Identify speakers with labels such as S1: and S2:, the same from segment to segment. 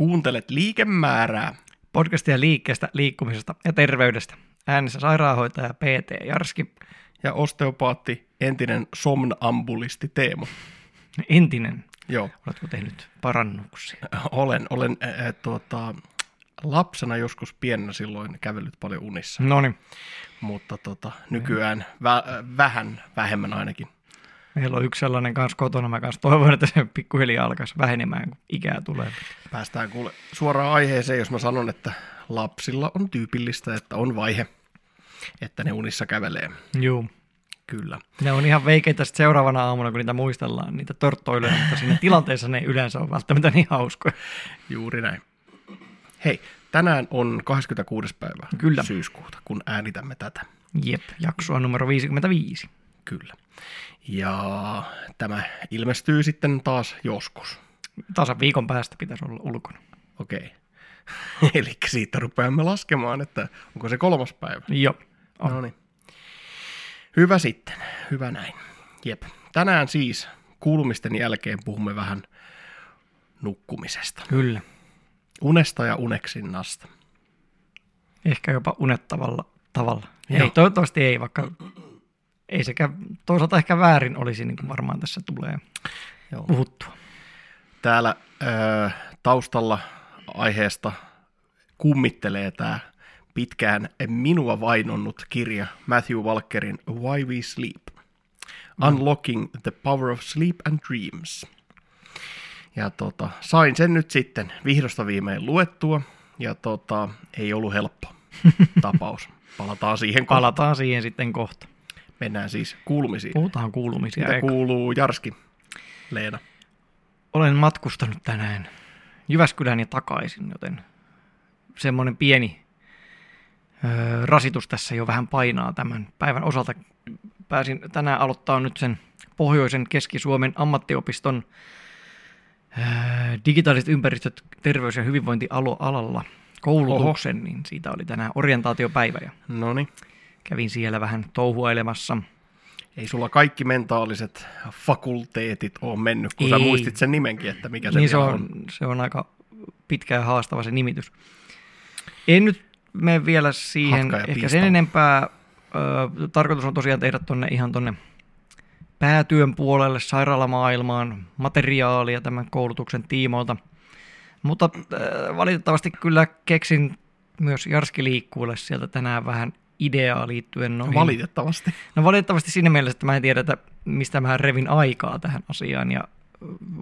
S1: Kuuntelet liikemäärää.
S2: Podcastia liikkeestä, liikkumisesta ja terveydestä. Äänessä sairaanhoitaja PT Jarski.
S1: Ja osteopaatti, entinen somnambulisti Teemo.
S2: Entinen.
S1: Joo,
S2: Oletko tehnyt parannuksia?
S1: olen, olen äh, tuota, lapsena joskus pienenä silloin kävellyt paljon unissa,
S2: No niin.
S1: mutta tota, nykyään vä- vähän vähemmän ainakin.
S2: Meillä on yksi sellainen kanssa kotona. Mä kanssa toivon, että se pikkuhiljaa alkaisi vähenemään, kun ikää tulee.
S1: Päästään kuule suoraan aiheeseen, jos mä sanon, että lapsilla on tyypillistä, että on vaihe, että ne unissa kävelee.
S2: Juu.
S1: Kyllä.
S2: Ne on ihan veikeitä sit seuraavana aamuna, kun niitä muistellaan, niitä törttoiluja, mutta siinä tilanteessa ne yleensä on välttämättä niin hauskoja.
S1: Juuri näin. Hei, tänään on 26. päivä
S2: Kyllä.
S1: syyskuuta, kun äänitämme tätä.
S2: Jep, jaksoa numero 55.
S1: Kyllä. Ja tämä ilmestyy sitten taas joskus.
S2: Tasan viikon päästä pitäisi olla ulkona.
S1: Okei. Eli siitä rupeamme laskemaan, että onko se kolmas päivä.
S2: Joo. On.
S1: No niin. Hyvä sitten. Hyvä näin. Jep. Tänään siis kuulumisten jälkeen puhumme vähän nukkumisesta.
S2: Kyllä.
S1: Unesta ja uneksinnasta.
S2: Ehkä jopa unettavalla tavalla.
S1: Joo.
S2: Ei, toivottavasti ei, vaikka ei sekä toisaalta ehkä väärin olisi, niin kuin varmaan tässä tulee
S1: Joo.
S2: puhuttua.
S1: Täällä ö, taustalla aiheesta kummittelee tämä pitkään minua vainonnut kirja Matthew Walkerin Why We Sleep. Unlocking the Power of Sleep and Dreams. Ja tota, sain sen nyt sitten vihdosta viimein luettua, ja tota, ei ollut helppo tapaus. Palataan siihen, kun
S2: Palataan siihen sitten kohta.
S1: Mennään siis kuulumisiin.
S2: Puhutaan kuulumisia.
S1: Mitä kuuluu Jarski, Leena?
S2: Olen matkustanut tänään Jyväskylään ja takaisin, joten semmoinen pieni ö, rasitus tässä jo vähän painaa tämän päivän osalta. Pääsin tänään aloittaa nyt sen Pohjoisen Keski-Suomen ammattiopiston ö, digitaaliset ympäristöt terveys- ja hyvinvointialalla koulutuksen, Oho. niin siitä oli tänään orientaatiopäivä ja
S1: No niin.
S2: Kävin siellä vähän touhuailemassa.
S1: Ei sulla kaikki mentaaliset fakulteetit ole mennyt, kun sä
S2: Ei.
S1: muistit sen nimenkin, että mikä se
S2: niin se
S1: vielä
S2: on, se on aika pitkä ja haastava se nimitys. En nyt mene vielä siihen ehkä sen enempää. Ö, tarkoitus on tosiaan tehdä tonne ihan tonne päätyön puolelle, sairaalamaailmaan, materiaalia tämän koulutuksen tiimoilta. Mutta äh, valitettavasti kyllä keksin myös Jarski Liikkuulle sieltä tänään vähän ideaa liittyen noihin.
S1: Valitettavasti.
S2: No valitettavasti siinä mielessä, että mä en tiedä, että mistä mä revin aikaa tähän asiaan ja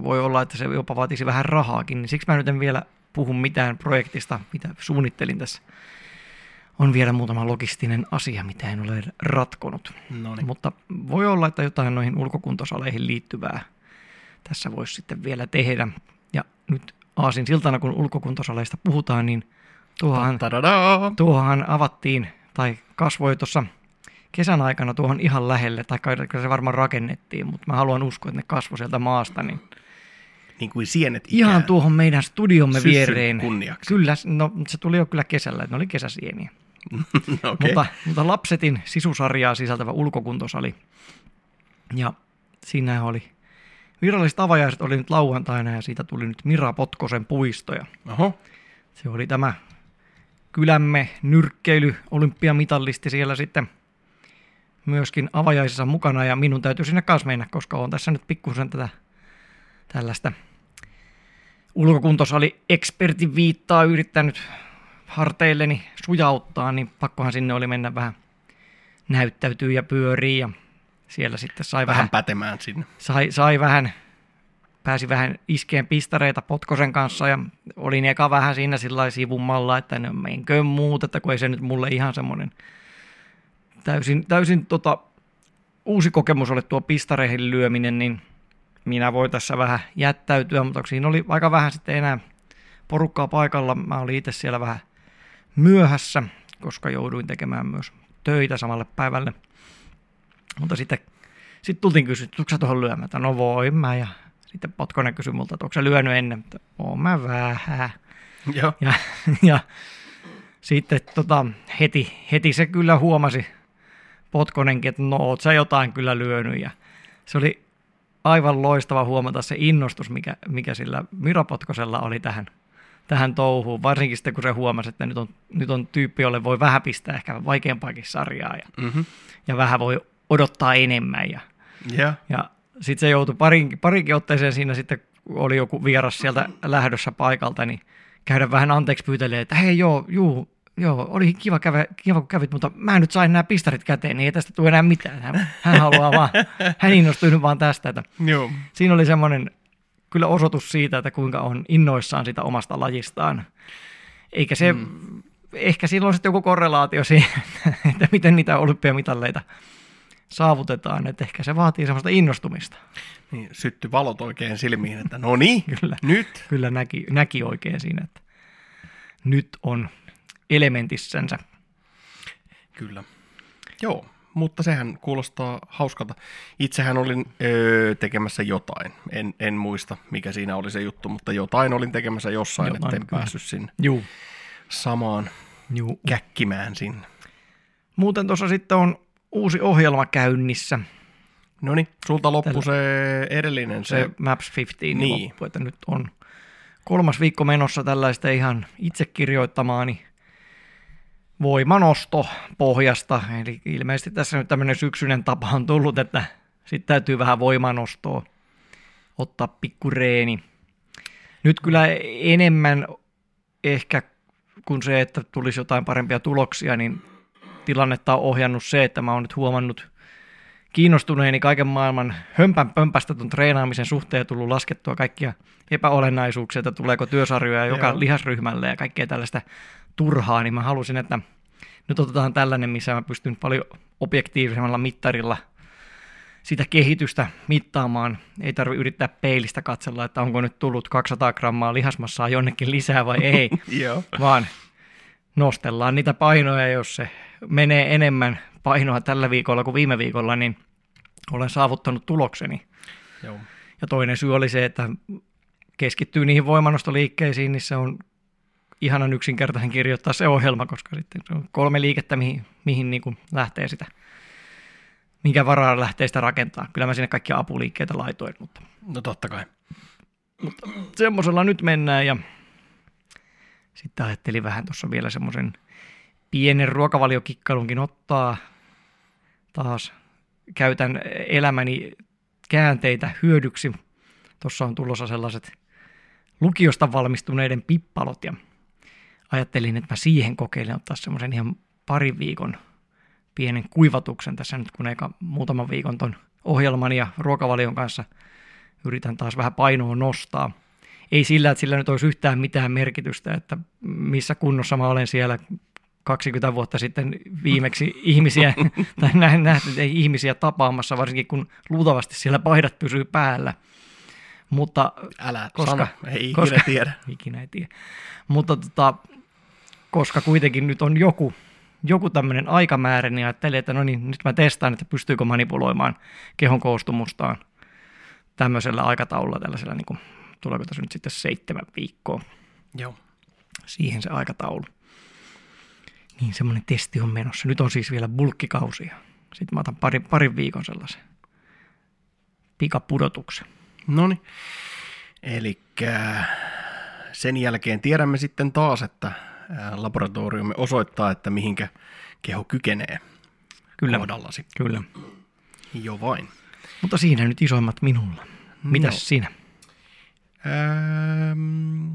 S2: voi olla, että se jopa vaatisi vähän rahaakin, niin siksi mä nyt en vielä puhu mitään projektista, mitä suunnittelin tässä. On vielä muutama logistinen asia, mitä en ole ratkonut.
S1: No niin.
S2: Mutta voi olla, että jotain noihin ulkokuntosaleihin liittyvää tässä voisi sitten vielä tehdä. Ja nyt Aasin siltana, kun ulkokuntosaleista puhutaan, niin tuohan! Tuohan avattiin tai kasvoi tuossa kesän aikana tuohon ihan lähelle, tai kyllä se varmaan rakennettiin, mutta mä haluan uskoa, että ne kasvoi sieltä maasta, niin
S1: Niin kuin sienet
S2: ihan
S1: ikään.
S2: tuohon meidän studiomme
S1: Syssyn
S2: viereen.
S1: kunniaksi.
S2: Kyllä, no se tuli jo kyllä kesällä, että ne oli kesäsieniä.
S1: Okei.
S2: Mutta, mutta Lapsetin sisusarjaa sisältävä ulkokuntosali. Ja siinä oli viralliset avajaiset oli nyt lauantaina ja siitä tuli nyt Mira Potkosen puisto ja
S1: Oho.
S2: se oli tämä kylämme nyrkkeily olympiamitallisti siellä sitten myöskin avajaisissa mukana ja minun täytyy sinne kanssa mennä, koska on tässä nyt pikkusen tätä tällaista ulkokuntosali ekspertin viittaa yrittänyt harteilleni sujauttaa, niin pakkohan sinne oli mennä vähän näyttäytyy ja pyörii ja siellä sitten sai vähän,
S1: Vähän pätemään sinne.
S2: sai, sai vähän, pääsi vähän iskeen pistareita Potkosen kanssa ja olin eka vähän siinä sillä sivummalla, että no menkö muut, että kun ei se nyt mulle ihan semmoinen täysin, täysin tota, uusi kokemus ole tuo pistareihin lyöminen, niin minä voi tässä vähän jättäytyä, mutta siinä oli aika vähän sitten enää porukkaa paikalla. Mä olin itse siellä vähän myöhässä, koska jouduin tekemään myös töitä samalle päivälle. Mutta sitten sitten tultiin sä tuohon lyömään? Että No voin mä. Ja sitten Potkonen kysyi multa, että onko sä lyönyt ennen? Että oon mä vähän.
S1: Joo.
S2: Ja, ja sitten tota, heti, heti se kyllä huomasi Potkonenkin, että no oot sä jotain kyllä lyönyt. Ja se oli aivan loistava huomata se innostus, mikä, mikä sillä Mira Potkosella oli tähän tähän touhuun, varsinkin sitten kun se huomasi, että nyt on, nyt on tyyppi, jolle voi vähän pistää ehkä vaikeampaakin sarjaa ja,
S1: Mm-hmm.
S2: ja vähän voi odottaa enemmän. Ja,
S1: Yeah.
S2: ja sitten se joutui parin, parinkin otteeseen siinä sitten, oli joku vieras sieltä lähdössä paikalta, niin käydä vähän anteeksi pyytelee, että hei joo, juu, joo, oli kiva, käve, kiva kun kävit, mutta mä nyt sain nämä pistarit käteen, niin ei tästä tule enää mitään. Hän, hän haluaa vaan, hän innostui nyt vaan tästä, että
S1: Joo.
S2: siinä oli semmoinen kyllä osoitus siitä, että kuinka on innoissaan sitä omasta lajistaan. Eikä se, mm. ehkä silloin sitten joku korrelaatio siihen, että miten niitä olympiamitalleita saavutetaan, että ehkä se vaatii semmoista innostumista.
S1: Niin, sytty valot oikein silmiin, että no niin,
S2: Kyllä,
S1: nyt.
S2: kyllä näki, näki oikein siinä, että nyt on elementissänsä.
S1: Kyllä. Joo, mutta sehän kuulostaa hauskalta. Itsehän olin öö, tekemässä jotain. En, en muista, mikä siinä oli se juttu, mutta jotain olin tekemässä jossain,
S2: Jotain,
S1: jotain, etten
S2: kyllä.
S1: päässyt sinne
S2: Juu,
S1: samaan
S2: juu.
S1: käkkimään sinne.
S2: Muuten tuossa sitten on uusi ohjelma käynnissä,
S1: No niin, sulta loppu
S2: Tällä-
S1: se edellinen, se,
S2: se Maps 15 niin. Loppu, että nyt on kolmas viikko menossa tällaista ihan itse kirjoittamaani voimanosto pohjasta. Eli ilmeisesti tässä nyt tämmöinen syksyinen tapa on tullut, että sitten täytyy vähän voimanostoa ottaa pikku reeni. Nyt kyllä enemmän ehkä kuin se, että tulisi jotain parempia tuloksia, niin tilannetta on ohjannut se, että mä oon nyt huomannut kiinnostuneeni kaiken maailman hömpän pömpästä tuon treenaamisen suhteen ja tullut laskettua kaikkia epäolennaisuuksia, että tuleeko työsarjoja joka
S1: Joo.
S2: lihasryhmälle ja kaikkea tällaista turhaa, niin mä halusin, että nyt otetaan tällainen, missä mä pystyn paljon objektiivisemmalla mittarilla sitä kehitystä mittaamaan. Ei tarvi yrittää peilistä katsella, että onko nyt tullut 200 grammaa lihasmassaa jonnekin lisää vai ei, vaan nostellaan niitä painoja, jos se menee enemmän painoa tällä viikolla kuin viime viikolla, niin olen saavuttanut tulokseni.
S1: joo.
S2: Ja toinen syy oli se, että keskittyy niihin voimannostoliikkeisiin, niin se on ihanan yksinkertainen kirjoittaa se ohjelma, koska sitten se on kolme liikettä, mihin, mihin niin kuin lähtee sitä, minkä varaa lähtee sitä rakentaa. Kyllä mä sinne kaikkia apuliikkeitä laitoin, mutta
S1: No totta kai.
S2: semmoisella nyt mennään ja sitten ajattelin vähän tuossa vielä semmoisen pienen ruokavaliokikkailunkin ottaa taas. Käytän elämäni käänteitä hyödyksi. Tuossa on tulossa sellaiset lukiosta valmistuneiden pippalot ja ajattelin, että mä siihen kokeilen ottaa semmoisen ihan parin viikon pienen kuivatuksen tässä nyt, kun eikä muutaman viikon ton ohjelman ja ruokavalion kanssa yritän taas vähän painoa nostaa. Ei sillä, että sillä nyt olisi yhtään mitään merkitystä, että missä kunnossa mä olen siellä 20 vuotta sitten viimeksi ihmisiä, tai näin nähty ei ihmisiä tapaamassa, varsinkin kun luultavasti siellä paidat pysyy päällä. Mutta
S1: Älä
S2: Koska-
S1: sano, ei ikinä
S2: koska-
S1: tiedä.
S2: ikinä ei tiedä. Mutta tota, koska kuitenkin nyt on joku, joku tämmöinen aikamäärä, niin ajattelin, että no niin, nyt mä testaan, että pystyykö manipuloimaan kehon koostumustaan tämmöisellä aikataululla, tällaisella, niin kuin, tuleeko tässä nyt sitten seitsemän viikkoa
S1: Joo.
S2: siihen se aikataulu. Niin semmoinen testi on menossa. Nyt on siis vielä bulkkikausia. Sitten mä otan pari, parin viikon sellaisen pikapudotuksen.
S1: No niin. Eli sen jälkeen tiedämme sitten taas, että laboratoriomme osoittaa, että mihinkä keho kykenee
S2: Kyllä,
S1: kohdallasi.
S2: kyllä.
S1: Jo vain.
S2: Mutta siinä nyt isoimmat minulla. Mitäs
S1: No.
S2: sinä?
S1: Ähm,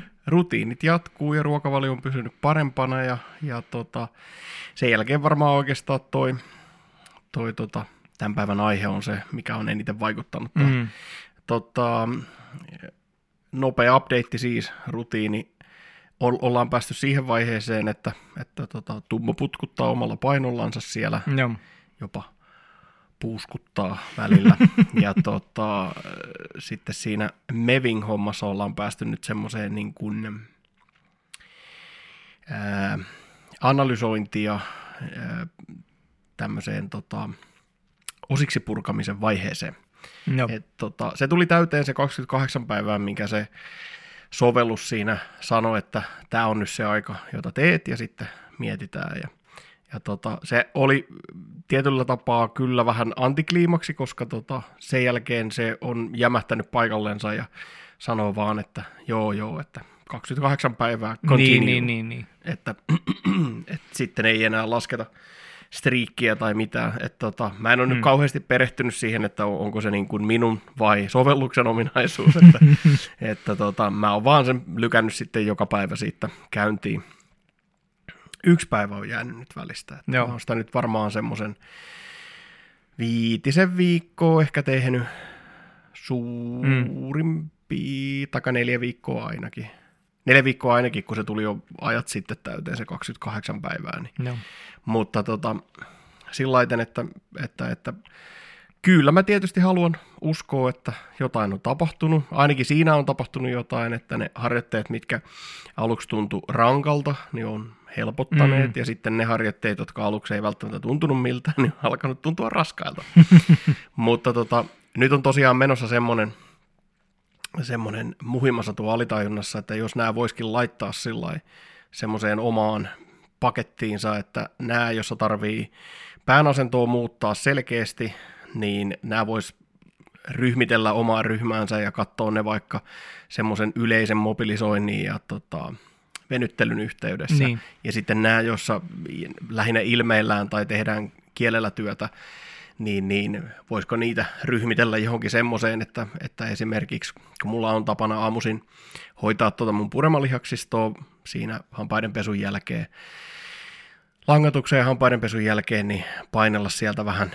S1: rutiinit jatkuu ja ruokavalio on pysynyt parempana ja, ja tota, sen jälkeen varmaan oikeastaan toi, toi tota, tämän päivän aihe on se, mikä on eniten vaikuttanut. Mm.
S2: Mm.
S1: Tota, nopea update siis, rutiini. O- ollaan päästy siihen vaiheeseen, että, että tota, tummo putkuttaa omalla painollansa siellä,
S2: Joo.
S1: jopa puuskuttaa välillä. ja tota, sitten siinä Meving-hommassa ollaan päästy nyt semmoiseen niin kuin, ää, analysointia ää, tämmöiseen tota, osiksi purkamisen vaiheeseen.
S2: Joo.
S1: Et, tota, se tuli täyteen se 28 päivää, minkä se sovellus siinä sanoi, että tämä on nyt se aika, jota teet, ja sitten mietitään. Ja, Ja tota, se oli tietyllä tapaa kyllä vähän antikliimaksi, koska tota, sen jälkeen se on jämähtänyt paikallensa ja sanoo vaan, että joo joo, että 28 päivää continue,
S2: Niin, niin, niin, niin.
S1: Että, että sitten ei enää lasketa striikkiä tai mitään. Että tota, mä en ole mm. nyt kauheasti perehtynyt siihen, että onko se niin kuin minun vai sovelluksen ominaisuus. Että, että tota, mä oon vaan sen lykännyt sitten joka päivä siitä käyntiin. Yksi päivä on jäänyt nyt välistä. Että
S2: Joo.
S1: mä oon sitä nyt varmaan semmoisen viitisen viikkoa ehkä tehnyt suurimpi, mm. taka neljä viikkoa ainakin. Neljä viikkoa ainakin, kun se tuli jo ajat sitten täyteen se 28 päivää. Niin.
S2: Joo.
S1: Mutta tota, sillä laiten, että, että, että kyllä mä tietysti haluan uskoa, että jotain on tapahtunut. Ainakin siinä on tapahtunut jotain, että ne harjoitteet, mitkä aluksi tuntu rankalta, niin on helpottaneet. Mm. Ja sitten ne harjoitteet, jotka aluksi ei välttämättä tuntunut miltä, niin on alkanut tuntua raskailta. Mutta tota, nyt on tosiaan menossa semmoinen, semmoinen muhimassa tuo alitajunnassa, että jos nämä voisikin laittaa sillä semmoiseen omaan pakettiinsa, että nämä, jossa tarvii päänasentoa muuttaa selkeästi, niin nämä vois ryhmitellä omaa ryhmäänsä ja katsoa ne vaikka semmoisen yleisen mobilisoinnin ja tota, venyttelyn yhteydessä.
S2: Niin.
S1: Ja sitten nämä, jossa lähinnä ilmeillään tai tehdään kielellä työtä, niin, niin voisiko niitä ryhmitellä johonkin semmoiseen, että, että esimerkiksi kun mulla on tapana aamuisin hoitaa tuota mun puremalihaksistoa siinä hampaiden pesun jälkeen, langatuksen ja hampaiden pesun jälkeen, niin painella sieltä vähän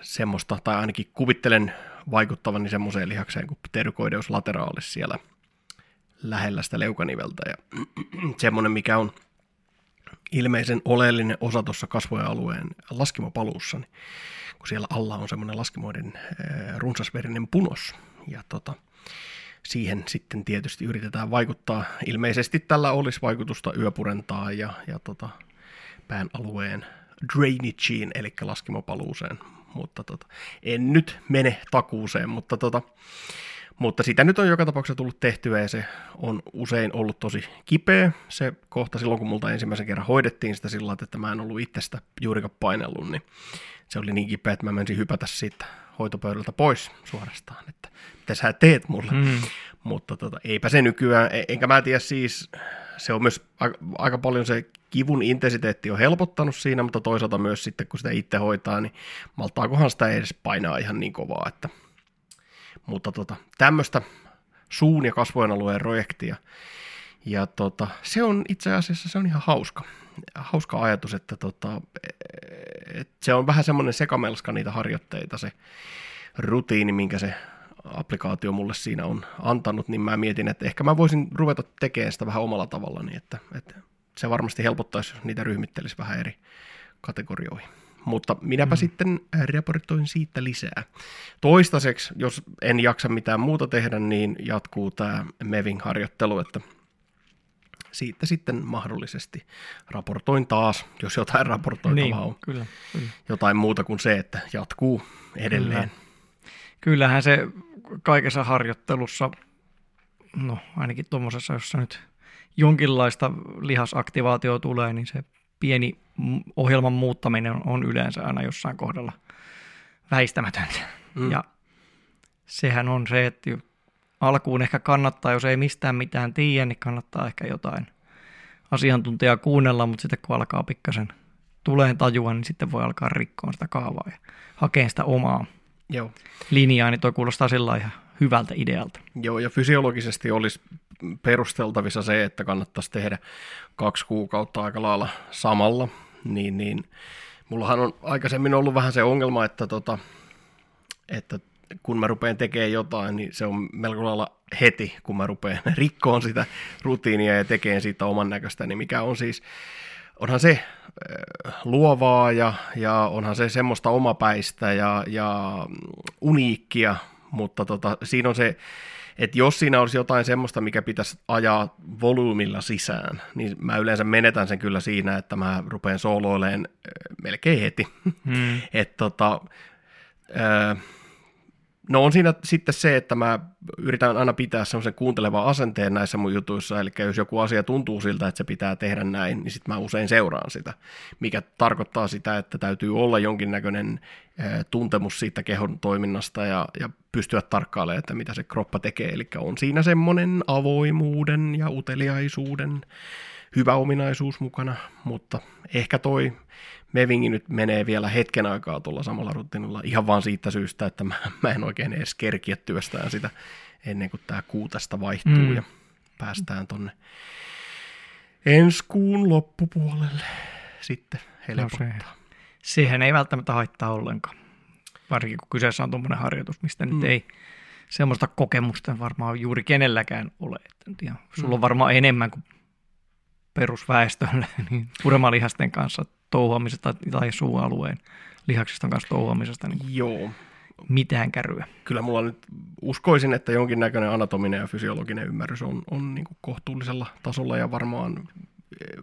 S1: semmoista, tai ainakin kuvittelen vaikuttavani semmoiseen lihakseen kuin pterykoideus lateralis siellä lähellä sitä leukanivelta. Ja semmoinen, mikä on ilmeisen oleellinen osa tuossa kasvojen alueen laskimopaluussa, niin kun siellä alla on semmoinen laskimoiden runsasverinen punos. Ja tota, siihen sitten tietysti yritetään vaikuttaa. Ilmeisesti tällä olisi vaikutusta yöpurentaa ja, ja tota, pään alueen drainageen, eli laskimopaluuseen. Mutta tota, en nyt mene takuuseen, mutta, tota, mutta sitä nyt on joka tapauksessa tullut tehtyä ja se on usein ollut tosi kipeä. Se kohta silloin, kun multa ensimmäisen kerran hoidettiin sitä sillä lailla, että mä en ollut itsestä juurikaan painellut, niin se oli niin kipeä, että mä menisin hypätä siitä hoitopöydältä pois suorastaan, että mitä sä teet mulle. Mm. Mutta tota, eipä se nykyään, e- enkä mä tiedä siis, se on myös aika, aika paljon se kivun intensiteetti on helpottanut siinä, mutta toisaalta myös sitten, kun sitä itse hoitaa, niin maltaakohan sitä edes painaa ihan niin kovaa, että mutta tota, tämmöistä suun ja kasvojen alueen projektia. Ja tota, se on itse asiassa se on ihan hauska. Hauska ajatus, että tota, et se on vähän semmoinen sekamelska niitä harjoitteita, se rutiini, minkä se applikaatio mulle siinä on antanut, niin mä mietin, että ehkä mä voisin ruveta tekemään sitä vähän omalla tavalla, niin että, että se varmasti helpottaisi, jos niitä ryhmittelisi vähän eri kategorioihin. Mutta minäpä mm. sitten raportoin siitä lisää. Toistaiseksi, jos en jaksa mitään muuta tehdä, niin jatkuu tämä Meving-harjoittelu, että siitä sitten mahdollisesti raportoin taas, jos jotain raportoitavaa
S2: Niin,
S1: on.
S2: kyllä, kyllä.
S1: Jotain muuta kuin se, että jatkuu edelleen.
S2: Kyllähän se kaikessa harjoittelussa, no ainakin tuommoisessa, jossa nyt jonkinlaista lihasaktivaatio tulee, niin se pieni ohjelman muuttaminen on- yleensä aina jossain kohdalla väistämätöntä.
S1: Mm.
S2: Ja sehän on se, että alkuun ehkä kannattaa, jos ei mistään mitään tiedä, niin kannattaa ehkä jotain asiantuntijaa kuunnella, mutta sitten kun alkaa pikkasen tuleen tajua, niin sitten voi alkaa rikkoa sitä kaavaa ja hakea sitä omaa
S1: Joo.
S2: linjaa, niin toi kuulostaa sillä ihan hyvältä idealta.
S1: Joo, ja fysiologisesti olisi perusteltavissa se, että kannattaisi tehdä kaksi kuukautta aika lailla samalla, niin, niin. Mullahan on aikaisemmin ollut vähän se ongelma, että, tota, että kun mä rupean tekemään jotain, niin se on melko lailla heti, kun mä rupean rikkoon sitä rutiinia ja tekemään siitä oman näköistä, niin mikä on siis, onhan se äh, luovaa ja, ja onhan se semmoista omapäistä ja, ja uniikkia, mutta tota, siinä on se, että jos siinä olisi jotain semmoista, mikä pitäisi ajaa volyymilla sisään, niin mä yleensä menetän sen kyllä siinä, että mä rupean sooloileen äh, melkein heti.
S2: Hmm.
S1: että tota, äh, No on siinä sitten se, että mä yritän aina pitää semmoisen kuuntelevan asenteen näissä mun jutuissa, eli jos joku asia tuntuu siltä, että se pitää tehdä näin, niin sitten mä usein seuraan sitä, mikä tarkoittaa sitä, että täytyy olla jonkinnäköinen tuntemus siitä kehon toiminnasta ja, ja pystyä tarkkailemaan, että mitä se kroppa tekee, eli on siinä semmoinen avoimuuden ja uteliaisuuden hyvä ominaisuus mukana, mutta ehkä toi Mevingi nyt menee vielä hetken aikaa tuolla samalla rutiinilla ihan vaan siitä syystä, että mä, mä en oikein edes kerkiä työstään sitä ennen kuin tämä kuutesta vaihtuu mm. ja päästään tonne ensi kuun loppupuolelle sitten helpottaa. No se,
S2: siihen ei välttämättä haittaa ollenkaan, varsinkin kun kyseessä on tuommoinen harjoitus, mistä mm. nyt ei semmoista kokemusta varmaan juuri kenelläkään ole. Että ihan, sulla mm. on varmaan enemmän kuin perusväestölle niin puremalihasten kanssa touhuamisesta tai suualueen lihaksiston kanssa touhuamisesta niin
S1: Joo.
S2: mitään kärryä.
S1: Kyllä mulla nyt uskoisin, että jonkinnäköinen anatominen ja fysiologinen ymmärrys on, on niin kuin kohtuullisella tasolla ja varmaan eh,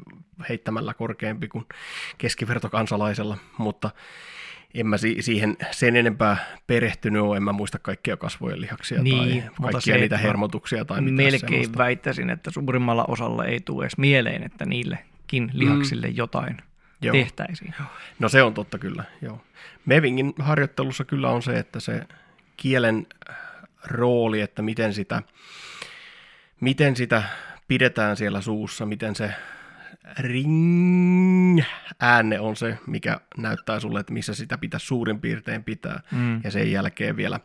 S1: heittämällä korkeampi kuin keskivertokansalaisella, mutta en mä siihen sen enempää perehtynyt ole, en mä muista kaikkia kasvojen lihaksia niin, tai kaikkia se, niitä hermotuksia tai
S2: mitään Melkein semmoista. väittäisin, että suurimmalla osalla ei tule edes mieleen, että niillekin lihaksille mm. jotain joo. tehtäisiin.
S1: No se on totta kyllä, joo. Mevingin harjoittelussa kyllä on se, että se kielen rooli, että miten sitä, miten sitä pidetään siellä suussa, miten se ring ääne on se, mikä näyttää sulle, että missä sitä pitäisi suurin piirtein pitää. Mm. Ja sen jälkeen vielä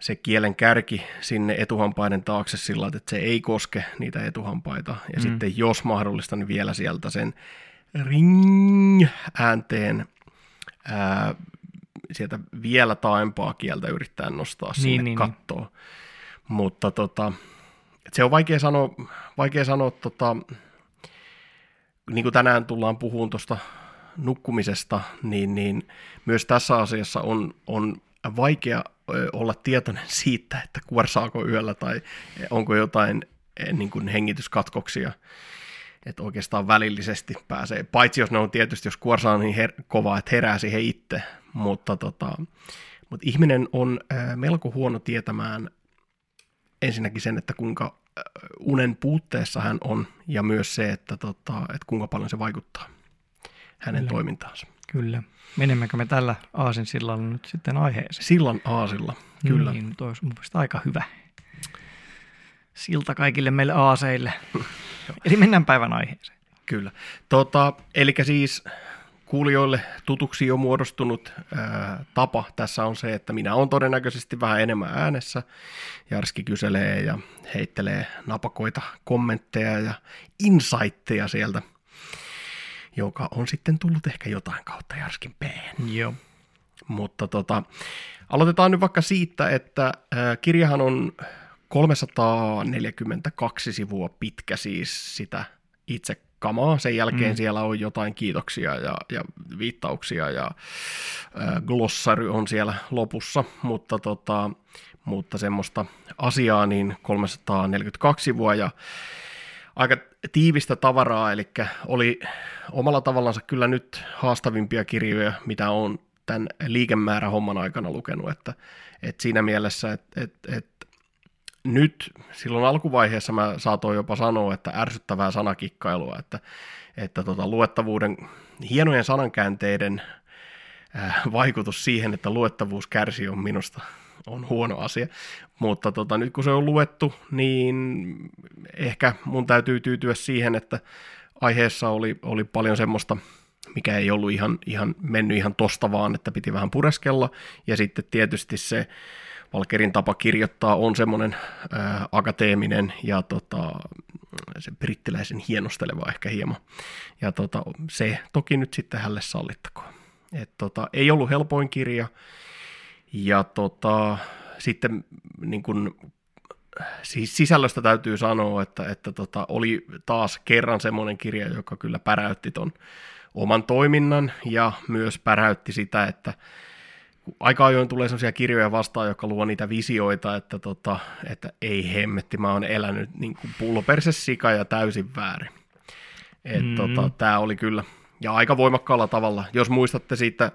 S1: se kielen kärki sinne etuhampaiden taakse sillä että se ei koske niitä etuhampaita. Ja mm. sitten jos mahdollista, niin vielä sieltä sen ring-äänteen ää, sieltä vielä taimpaa kieltä yrittää nostaa niin, sinne niin, niin. kattoon. Niin. Mutta tota, se on vaikea sanoa, vaikea sanoa tota, niin kuin tänään tullaan puhumaan tuosta nukkumisesta, niin, niin myös tässä asiassa on, on vaikea olla tietoinen siitä, että kuorsaako yöllä tai onko jotain niin kuin hengityskatkoksia että oikeastaan välillisesti pääsee, paitsi jos ne on tietysti, jos kuorsa on niin her- kova, että herää siihen itse, mutta, tota, mutta ihminen on äh, melko huono tietämään ensinnäkin sen, että kuinka äh, unen puutteessa hän on, ja myös se, että, tota, että kuinka paljon se vaikuttaa hänen Kyllä. toimintaansa.
S2: Kyllä. Menemmekö me tällä aasin sillalla nyt sitten aiheeseen?
S1: Sillan aasilla, kyllä.
S2: Niin, toi olisi mun aika hyvä silta kaikille meille aaseille. Eli mennään päivän aiheeseen.
S1: Kyllä. Tota, eli siis kuulijoille tutuksi jo muodostunut ää, tapa tässä on se, että minä olen todennäköisesti vähän enemmän äänessä. Jarski kyselee ja heittelee napakoita kommentteja ja insightteja sieltä, joka on sitten tullut ehkä jotain kautta Jarskin peen.
S2: Joo.
S1: Mutta tota, aloitetaan nyt vaikka siitä, että ää, kirjahan on 342 sivua pitkä siis sitä itse kamaa. Sen jälkeen mm. siellä on jotain kiitoksia ja, ja viittauksia ja äh, glossary on siellä lopussa, mutta, tota, mutta semmoista asiaa niin 342 sivua ja aika tiivistä tavaraa, eli oli omalla tavallansa kyllä nyt haastavimpia kirjoja, mitä on tämän liikemäärä homman aikana lukenut, että, että siinä mielessä, että, että, että nyt silloin alkuvaiheessa mä saatoin jopa sanoa, että ärsyttävää sanakikkailua, että, että tota, luettavuuden, hienojen sanankäänteiden äh, vaikutus siihen, että luettavuus kärsii on minusta on huono asia. Mutta tota, nyt kun se on luettu, niin ehkä mun täytyy tyytyä siihen, että aiheessa oli, oli paljon semmoista, mikä ei ollut ihan, ihan mennyt ihan tosta vaan, että piti vähän pureskella. Ja sitten tietysti se Valkerin tapa kirjoittaa on semmoinen ää, akateeminen ja tota, se brittiläisen hienosteleva ehkä hieman. Ja tota, se toki nyt sitten hälle sallittakoon. Et tota, ei ollut helpoin kirja. Ja tota, sitten niin kun, siis sisällöstä täytyy sanoa, että, että tota, oli taas kerran semmoinen kirja, joka kyllä päräytti ton oman toiminnan ja myös päräytti sitä, että aika ajoin tulee sellaisia kirjoja vastaan, jotka luo niitä visioita, että, tota, että ei hemmetti, mä oon elänyt niin kuin pulloperse sika ja täysin väärin. Mm. Tota, Tämä oli kyllä, ja aika voimakkaalla tavalla. Jos muistatte siitä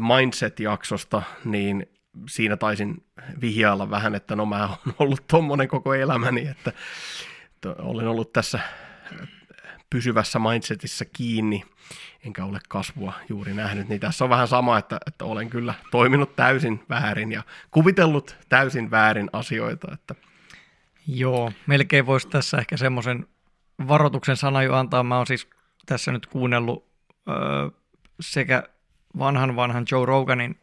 S1: Mindset-jaksosta, niin siinä taisin vihjailla vähän, että no mä oon ollut tommonen koko elämäni, että, että olen ollut tässä pysyvässä mindsetissä kiinni, enkä ole kasvua juuri nähnyt, niin tässä on vähän sama, että, että olen kyllä toiminut täysin väärin ja kuvitellut täysin väärin asioita. Että...
S2: Joo, melkein voisi tässä ehkä semmoisen varoituksen sana jo antaa. Mä oon siis tässä nyt kuunnellut öö, sekä vanhan vanhan Joe Roganin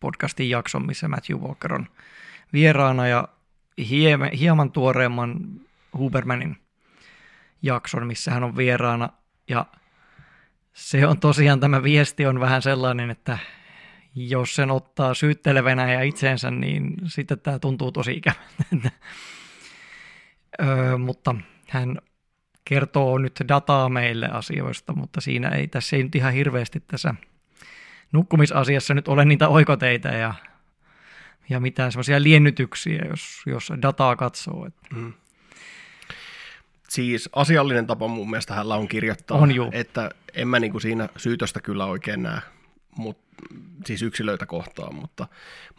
S2: podcastin jakson, missä Matthew Walker on vieraana ja hieman, hieman tuoreemman Hubermanin jakson, missä hän on vieraana. Ja se on tosiaan, tämä viesti on vähän sellainen, että jos sen ottaa syyttelevänä ja itseensä, niin sitten tämä tuntuu tosi ikävältä. öö, mutta hän kertoo nyt dataa meille asioista, mutta siinä ei tässä ei nyt ihan hirveästi tässä nukkumisasiassa nyt ole niitä oikoteita ja, ja mitään semmoisia liennytyksiä, jos, jos dataa katsoo. Että. Mm.
S1: Siis asiallinen tapa mun mielestä hänellä on kirjoittaa,
S2: on juu.
S1: että en mä niinku siinä syytöstä kyllä oikein näe, mut, siis yksilöitä kohtaan, mutta,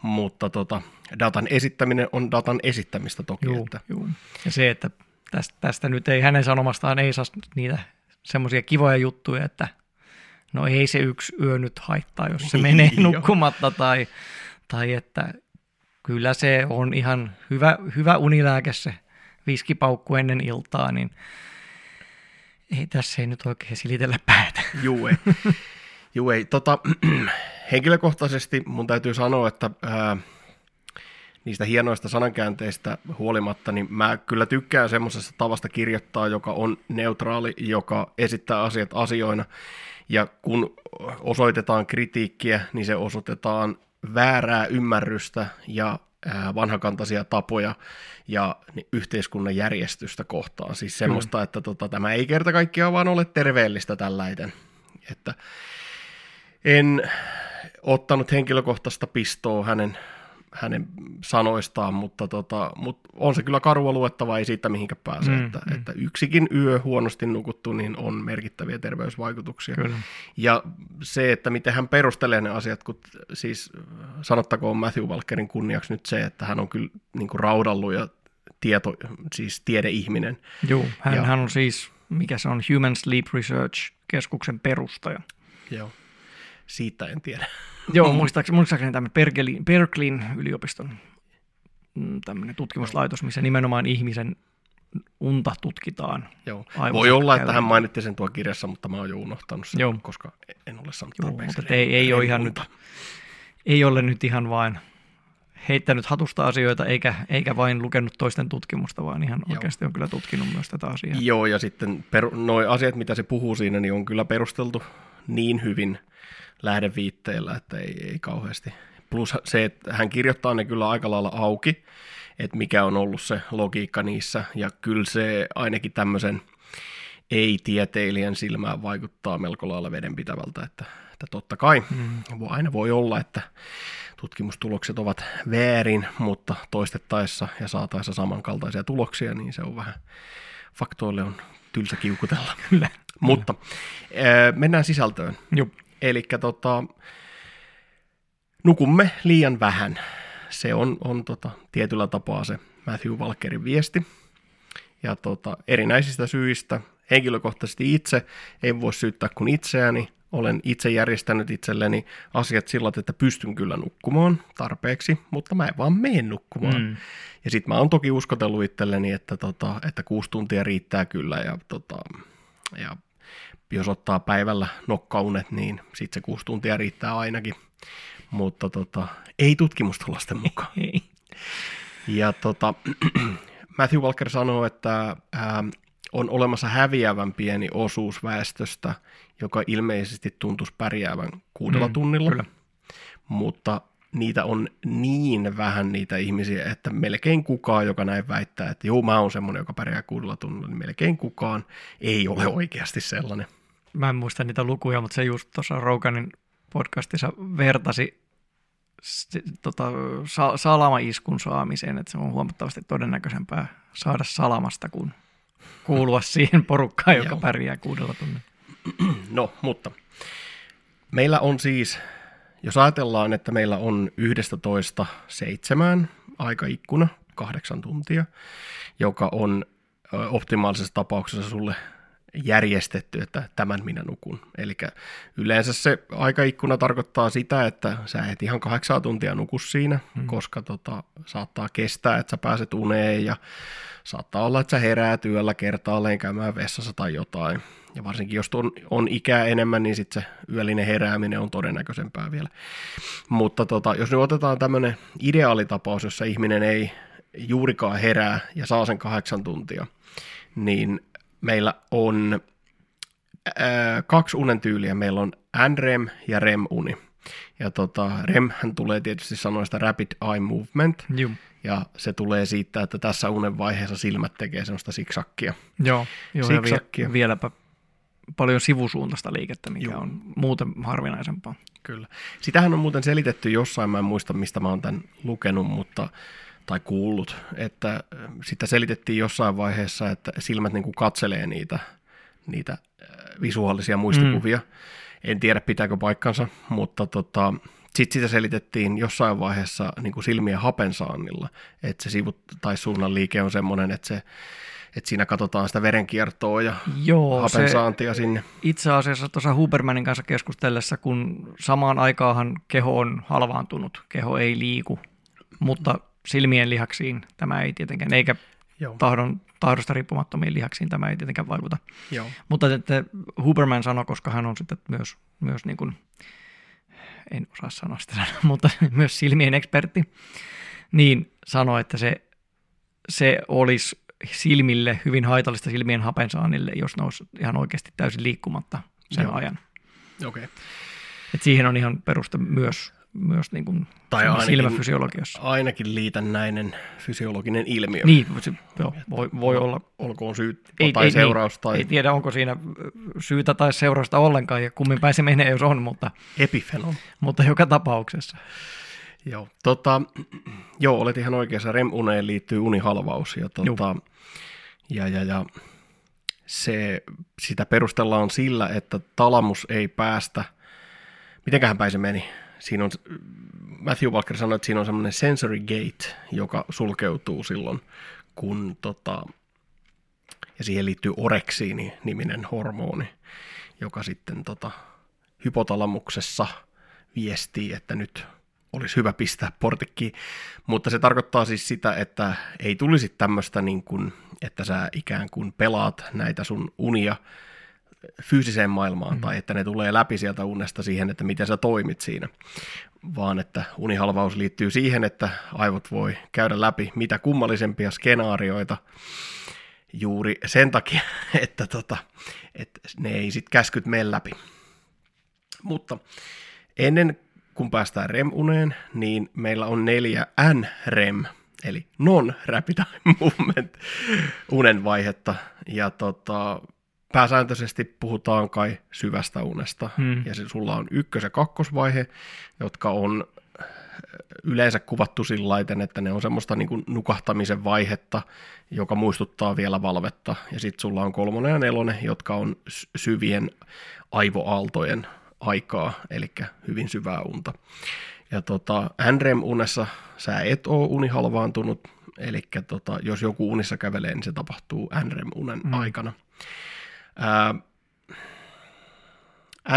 S1: mutta tota, datan esittäminen on datan esittämistä toki.
S2: Juu,
S1: että...
S2: juu. Ja se, että tästä, tästä nyt ei hänen sanomastaan ei saa niitä semmoisia kivoja juttuja, että no ei se yksi yö nyt haittaa, jos se menee nukkumatta tai, tai että kyllä se on ihan hyvä, hyvä unilääke se viskipaukku ennen iltaa, niin ei tässä ei nyt oikein silitellä päätä.
S1: Juu ei. Juu ei. Tota, henkilökohtaisesti mun täytyy sanoa, että ää, niistä hienoista sanankäänteistä huolimatta, niin mä kyllä tykkään semmoisesta tavasta kirjoittaa, joka on neutraali, joka esittää asiat asioina. Ja kun osoitetaan kritiikkiä, niin se osoitetaan väärää ymmärrystä ja vanhakantaisia tapoja ja yhteiskunnan järjestystä kohtaan. Siis semmoista, mm. että tota, tämä ei kerta kaikkiaan vaan ole terveellistä tällainen. Että en ottanut henkilökohtaista pistoa hänen hänen sanoistaan, mutta, tota, mutta on se kyllä karua luettava, ei siitä mihinkä pääse. Mm, että, mm. että yksikin yö huonosti nukuttu, niin on merkittäviä terveysvaikutuksia. Kyllä. Ja se, että miten hän perustelee ne asiat, kun siis sanottakoon Matthew Walkerin kunniaksi nyt se, että hän on kyllä niin kuin raudallut ja tieto, siis tiedeihminen.
S2: Joo, hän, ja, hän on siis, mikä se on, Human Sleep Research-keskuksen perustaja.
S1: Joo, siitä en tiedä.
S2: Joo, muistaakseni, muistaakseni tämä Berkelin, Berkelin yliopiston mm, tämmöinen tutkimuslaitos, missä nimenomaan ihmisen unta tutkitaan.
S1: Joo. Voi olla, että hän mainitti sen tuo kirjassa, mutta mä oon jo unohtanut sen, Joo. koska en ole saanut Joo,
S2: mutta ei, ei, ole ihan nyt, ei ole nyt ihan vain heittänyt hatusta asioita, eikä, eikä vain lukenut toisten tutkimusta, vaan ihan Joo. oikeasti on kyllä tutkinut myös tätä asiaa.
S1: Joo, ja sitten per, noi asiat, mitä se puhuu siinä, niin on kyllä perusteltu niin hyvin – lähdeviitteillä, että ei, ei kauheasti. Plus se, että hän kirjoittaa ne kyllä aika lailla auki, että mikä on ollut se logiikka niissä, ja kyllä se ainakin tämmöisen ei-tieteilijän silmään vaikuttaa melko lailla vedenpitävältä, että, että totta kai mm. aina voi olla, että tutkimustulokset ovat väärin, mutta toistettaessa ja saataessa samankaltaisia tuloksia, niin se on vähän, faktoille on tylsä kiukutella. Kyllä. Mutta mennään sisältöön.
S2: Joo.
S1: Eli tota, nukumme liian vähän. Se on, on tota, tietyllä tapaa se Matthew Walkerin viesti. Ja tota, erinäisistä syistä henkilökohtaisesti itse en voi syyttää kuin itseäni. Olen itse järjestänyt itselleni asiat sillä että pystyn kyllä nukkumaan tarpeeksi, mutta mä en vaan mene nukkumaan. Mm. Ja sitten mä oon toki uskotellut itselleni, että, tota, että kuusi tuntia riittää kyllä ja, tota, ja jos ottaa päivällä nokkaunet, niin sitten se kuusi tuntia riittää ainakin. Mutta tota, ei tutkimustulosten mukaan. Ei. Ja tota, Matthew Walker sanoo, että ää, on olemassa häviävän pieni osuus väestöstä, joka ilmeisesti tuntuisi pärjäävän kuudella mm, tunnilla. Kyllä. Mutta niitä on niin vähän niitä ihmisiä, että melkein kukaan, joka näin väittää, että joo, mä oon semmoinen, joka pärjää kuudella tunnilla, niin melkein kukaan ei ole oikeasti sellainen
S2: mä en muista niitä lukuja, mutta se just tuossa Roganin podcastissa vertasi tota, sa- salamaiskun saamiseen, että se on huomattavasti todennäköisempää saada salamasta kuin kuulua siihen porukkaan, joka pärjää kuudella tunnilla.
S1: No, mutta meillä on siis jos ajatellaan, että meillä on 11 seitsemään aikaikkuna, kahdeksan tuntia, joka on optimaalisessa tapauksessa sulle järjestetty, että tämän minä nukun. Eli yleensä se aikaikkuna tarkoittaa sitä, että sä et ihan kahdeksan tuntia nuku siinä, hmm. koska tota, saattaa kestää, että sä pääset uneen ja saattaa olla, että sä herää työllä kertaalleen käymään vessassa tai jotain. Ja varsinkin jos on, on ikää enemmän, niin sitten se yöllinen herääminen on todennäköisempää vielä. Mutta tota, jos nyt otetaan tämmöinen ideaalitapaus, jossa ihminen ei juurikaan herää ja saa sen kahdeksan tuntia, niin meillä on ää, kaksi unen tyyliä. Meillä on NREM ja REM-uni. Ja tota, REM hän tulee tietysti sanoista Rapid Eye Movement.
S2: Jum.
S1: Ja se tulee siitä, että tässä unen vaiheessa silmät tekee semmoista siksakkia.
S2: Joo, joo ja
S1: Siksakkia.
S2: vie, vieläpä paljon sivusuuntaista liikettä, mikä
S1: Joo.
S2: on muuten harvinaisempaa.
S1: Kyllä. Sitähän on muuten selitetty jossain, mä en muista mistä mä oon tämän lukenut, mutta tai kuullut, että äh, sitä selitettiin jossain vaiheessa, että silmät niin kuin katselee niitä, niitä äh, visuaalisia muistikuvia. Mm. En tiedä pitääkö paikkansa, mutta tota, sitten sitä selitettiin jossain vaiheessa niin kuin silmien hapensaannilla, että se sivut tai suunnan liike on semmoinen, että, se, että siinä katsotaan sitä verenkiertoa ja
S2: Joo, se
S1: hapensaantia sinne.
S2: itse asiassa tuossa Hubermanin kanssa keskustellessa, kun samaan aikaanhan keho on halvaantunut, keho ei liiku, mutta silmien lihaksiin tämä ei tietenkään, eikä
S1: Joo.
S2: tahdon, tahdosta riippumattomiin lihaksiin tämä ei tietenkään vaikuta.
S1: Joo.
S2: Mutta että Huberman sanoi, koska hän on sitten myös, myös niin kuin, en osaa sanoa sitä, mutta myös silmien ekspertti, niin sanoi, että se, se olisi silmille hyvin haitallista silmien hapensaannille, jos ne olisi ihan oikeasti täysin liikkumatta sen
S1: Joo.
S2: ajan.
S1: Okei.
S2: Et siihen on ihan peruste myös, myös niin kuin
S1: Tai ainakin-
S2: silmäfysiologiassa.
S1: Ainakin liitännäinen fysiologinen ilmiö.
S2: Niin, se, joo, voi, voi olla.
S1: Olkoon syy
S2: Ei,
S1: tai
S2: ei,
S1: seuraus tai
S2: Ei tiedä, onko siinä syytä tai seurausta ollenkaan ja kummin päin se menee, jos on, mutta,
S1: epifenon.
S2: mutta joka tapauksessa.
S1: Joo, tota, joo, olet ihan oikeassa. REM-uneen liittyy unihalvaus. Ja, tota, ja, ja, ja se, sitä perustellaan sillä, että talamus ei päästä, mitenköhän päin se meni? Siinä on, Matthew Walker sanoi, että siinä on semmoinen sensory gate, joka sulkeutuu silloin, kun tota, ja siihen liittyy oreksiini-niminen hormoni, joka sitten tota, hypotalamuksessa viestii, että nyt olisi hyvä pistää portikkiin. Mutta se tarkoittaa siis sitä, että ei tulisi tämmöistä, niin kuin, että sä ikään kuin pelaat näitä sun unia fyysiseen maailmaan, mm. tai että ne tulee läpi sieltä unesta siihen, että miten sä toimit siinä, vaan että unihalvaus liittyy siihen, että aivot voi käydä läpi mitä kummallisempia skenaarioita juuri sen takia, että, tota, että ne ei sit käskyt mene läpi. Mutta ennen kuin päästään REM-uneen, niin meillä on neljä NREM, eli non-rapid eye movement unen vaihetta. Ja tota, pääsääntöisesti puhutaan kai syvästä unesta.
S2: Hmm.
S1: Ja se, sulla on ykkös- ja kakkosvaihe, jotka on yleensä kuvattu sillä laiten, että ne on semmoista niin nukahtamisen vaihetta, joka muistuttaa vielä valvetta. Ja sitten sulla on kolmonen ja nelonen, jotka on sy- syvien aivoaaltojen aikaa, eli hyvin syvää unta. Ja tota, NREM-unessa sä et ole unihalvaantunut, eli tota, jos joku unissa kävelee, niin se tapahtuu NREM-unen mm. aikana. Ää,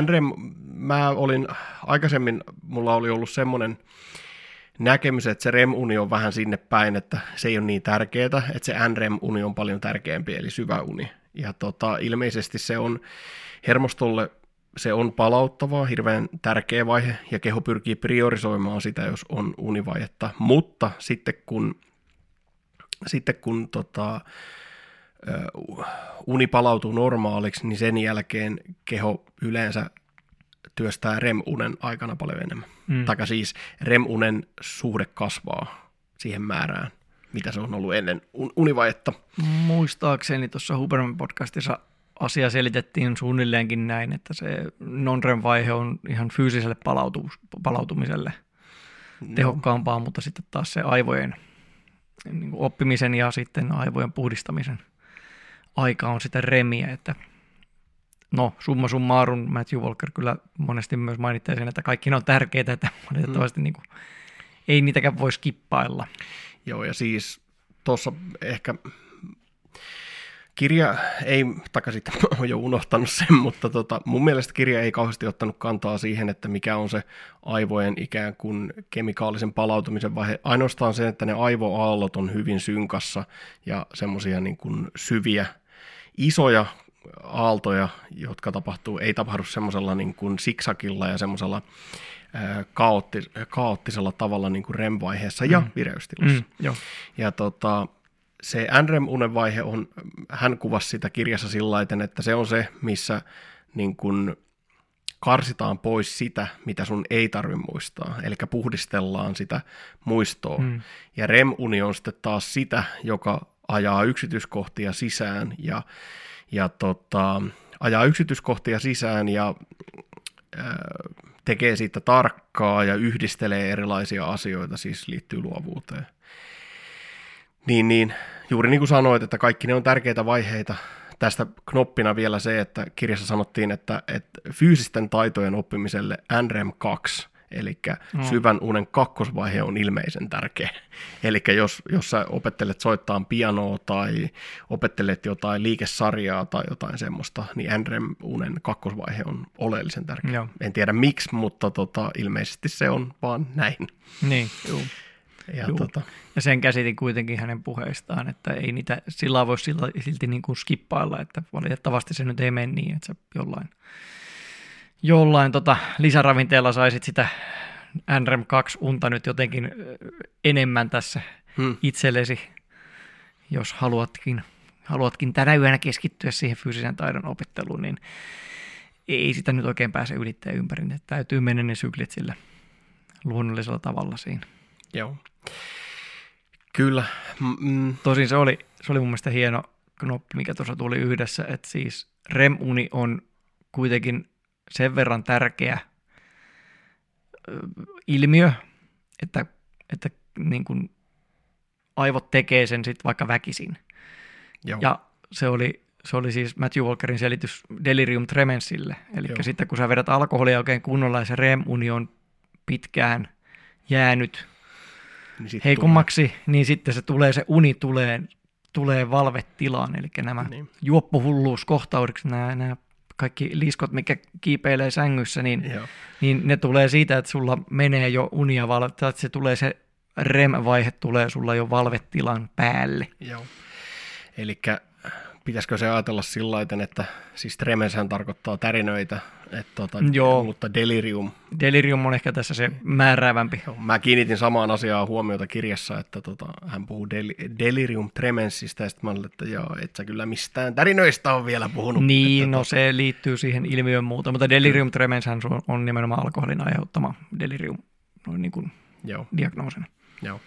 S1: NREM, mä olin aikaisemmin, mulla oli ollut semmoinen näkemys, että se REM-uni on vähän sinne päin, että se ei ole niin tärkeää, että se NREM-uni on paljon tärkeämpi, eli syvä uni. Ja tota, ilmeisesti se on hermostolle se on palauttavaa, hirveän tärkeä vaihe, ja keho pyrkii priorisoimaan sitä, jos on univaihetta. Mutta sitten kun, sitten kun tota, uni palautuu normaaliksi, niin sen jälkeen keho yleensä työstää REM-unen aikana paljon enemmän.
S2: Mm.
S1: Taikka siis REM-unen suhde kasvaa siihen määrään, mitä se on ollut ennen un- univaihetta.
S2: Muistaakseni tuossa Huberman podcastissa asia selitettiin suunnilleenkin näin, että se non-REM-vaihe on ihan fyysiselle palautu- palautumiselle tehokkaampaa, mutta sitten taas se aivojen niin oppimisen ja sitten aivojen puhdistamisen aika on sitä remiä, että no summa summarum, Matthew Walker kyllä monesti myös mainitsee sen, että kaikki ne on tärkeitä, että valitettavasti mm. niin kuin, ei niitäkään voi skippailla.
S1: Joo, ja siis tuossa ehkä kirja ei, takaisin olen jo unohtanut sen, mutta tota, mun mielestä kirja ei kauheasti ottanut kantaa siihen, että mikä on se aivojen ikään kuin kemikaalisen palautumisen vaihe. Ainoastaan se, että ne aivoaallot on hyvin synkassa ja semmoisia niin kuin syviä, isoja aaltoja, jotka tapahtuu, ei tapahdu semmoisella niin kuin siksakilla ja semmoisella kaoottis, kaoottisella tavalla niin kuin REM-vaiheessa mm. ja vireystilassa. Mm,
S2: jo.
S1: Ja tota, se NREM-unen vaihe on, hän kuvasi sitä kirjassa sillä että se on se, missä niin kun karsitaan pois sitä, mitä sun ei tarvitse muistaa, eli puhdistellaan sitä muistoa. Mm. Ja REM-uni on sitten taas sitä, joka ajaa yksityiskohtia sisään ja, ja tota, ajaa yksityiskohtia sisään ja ää, tekee siitä tarkkaa ja yhdistelee erilaisia asioita, siis liittyy luovuuteen. Niin, niin juuri niin kuin sanoit, että kaikki ne on tärkeitä vaiheita. Tästä knoppina vielä se, että kirjassa sanottiin, että, että fyysisten taitojen oppimiselle NREM 2, eli no. syvän unen kakkosvaihe on ilmeisen tärkeä. Eli jos, jos sä opettelet soittaa pianoa tai opettelet jotain liikesarjaa tai jotain semmoista, niin NREM-unen kakkosvaihe on oleellisen tärkeä. Joo. En tiedä miksi, mutta tota, ilmeisesti se on vaan näin.
S2: Niin, joo. Ja, tota... ja sen käsitin kuitenkin hänen puheistaan, että ei niitä sillä voi silti niin kuin skippailla, että valitettavasti se nyt ei mene niin, että sä jollain, jollain tota lisäravinteella saisit sitä NREM2 unta nyt jotenkin enemmän tässä hmm. itsellesi, jos haluatkin, haluatkin tänä yönä keskittyä siihen fyysisen taidon opetteluun, niin ei sitä nyt oikein pääse ylittää ympäri. Että täytyy mennä ne syklit sillä luonnollisella tavalla siinä.
S1: Joo. Kyllä.
S2: Mm. Tosin se oli, se oli mun mielestä hieno knoppi, mikä tuossa tuli yhdessä, että siis REM-uni on kuitenkin sen verran tärkeä ilmiö, että, että niin kuin aivot tekee sen sitten vaikka väkisin. Joo. Ja se oli, se oli siis Matthew Walkerin selitys delirium tremensille. Eli sitten kun sä vedät alkoholia oikein kunnolla ja se REM-uni on pitkään jäänyt niin heikommaksi, tulee. niin sitten se tulee, se uni tulee, tulee valvetilaan, eli nämä niin. juoppohulluuskohtaukset, nämä, nämä kaikki liskot, mikä kiipeilee sängyssä, niin, niin ne tulee siitä, että sulla menee jo unia että se tulee se REM-vaihe tulee sulla jo valvetilan päälle.
S1: Joo. Eli pitäisikö se ajatella sillä että siis tremenshän tarkoittaa tärinöitä, että tota, Joo. mutta delirium.
S2: Delirium on ehkä tässä se määräävämpi.
S1: Joo, mä kiinnitin samaan asiaan huomiota kirjassa, että tota, hän puhuu del- delirium tremensistä, ja sitten mä olin, että joo, et sä kyllä mistään tärinöistä on vielä puhunut.
S2: Niin,
S1: että,
S2: no tota... se liittyy siihen ilmiön muuta, mutta delirium tremens on, on nimenomaan alkoholin aiheuttama delirium noin niin kuin joo. diagnoosina.
S1: Joo.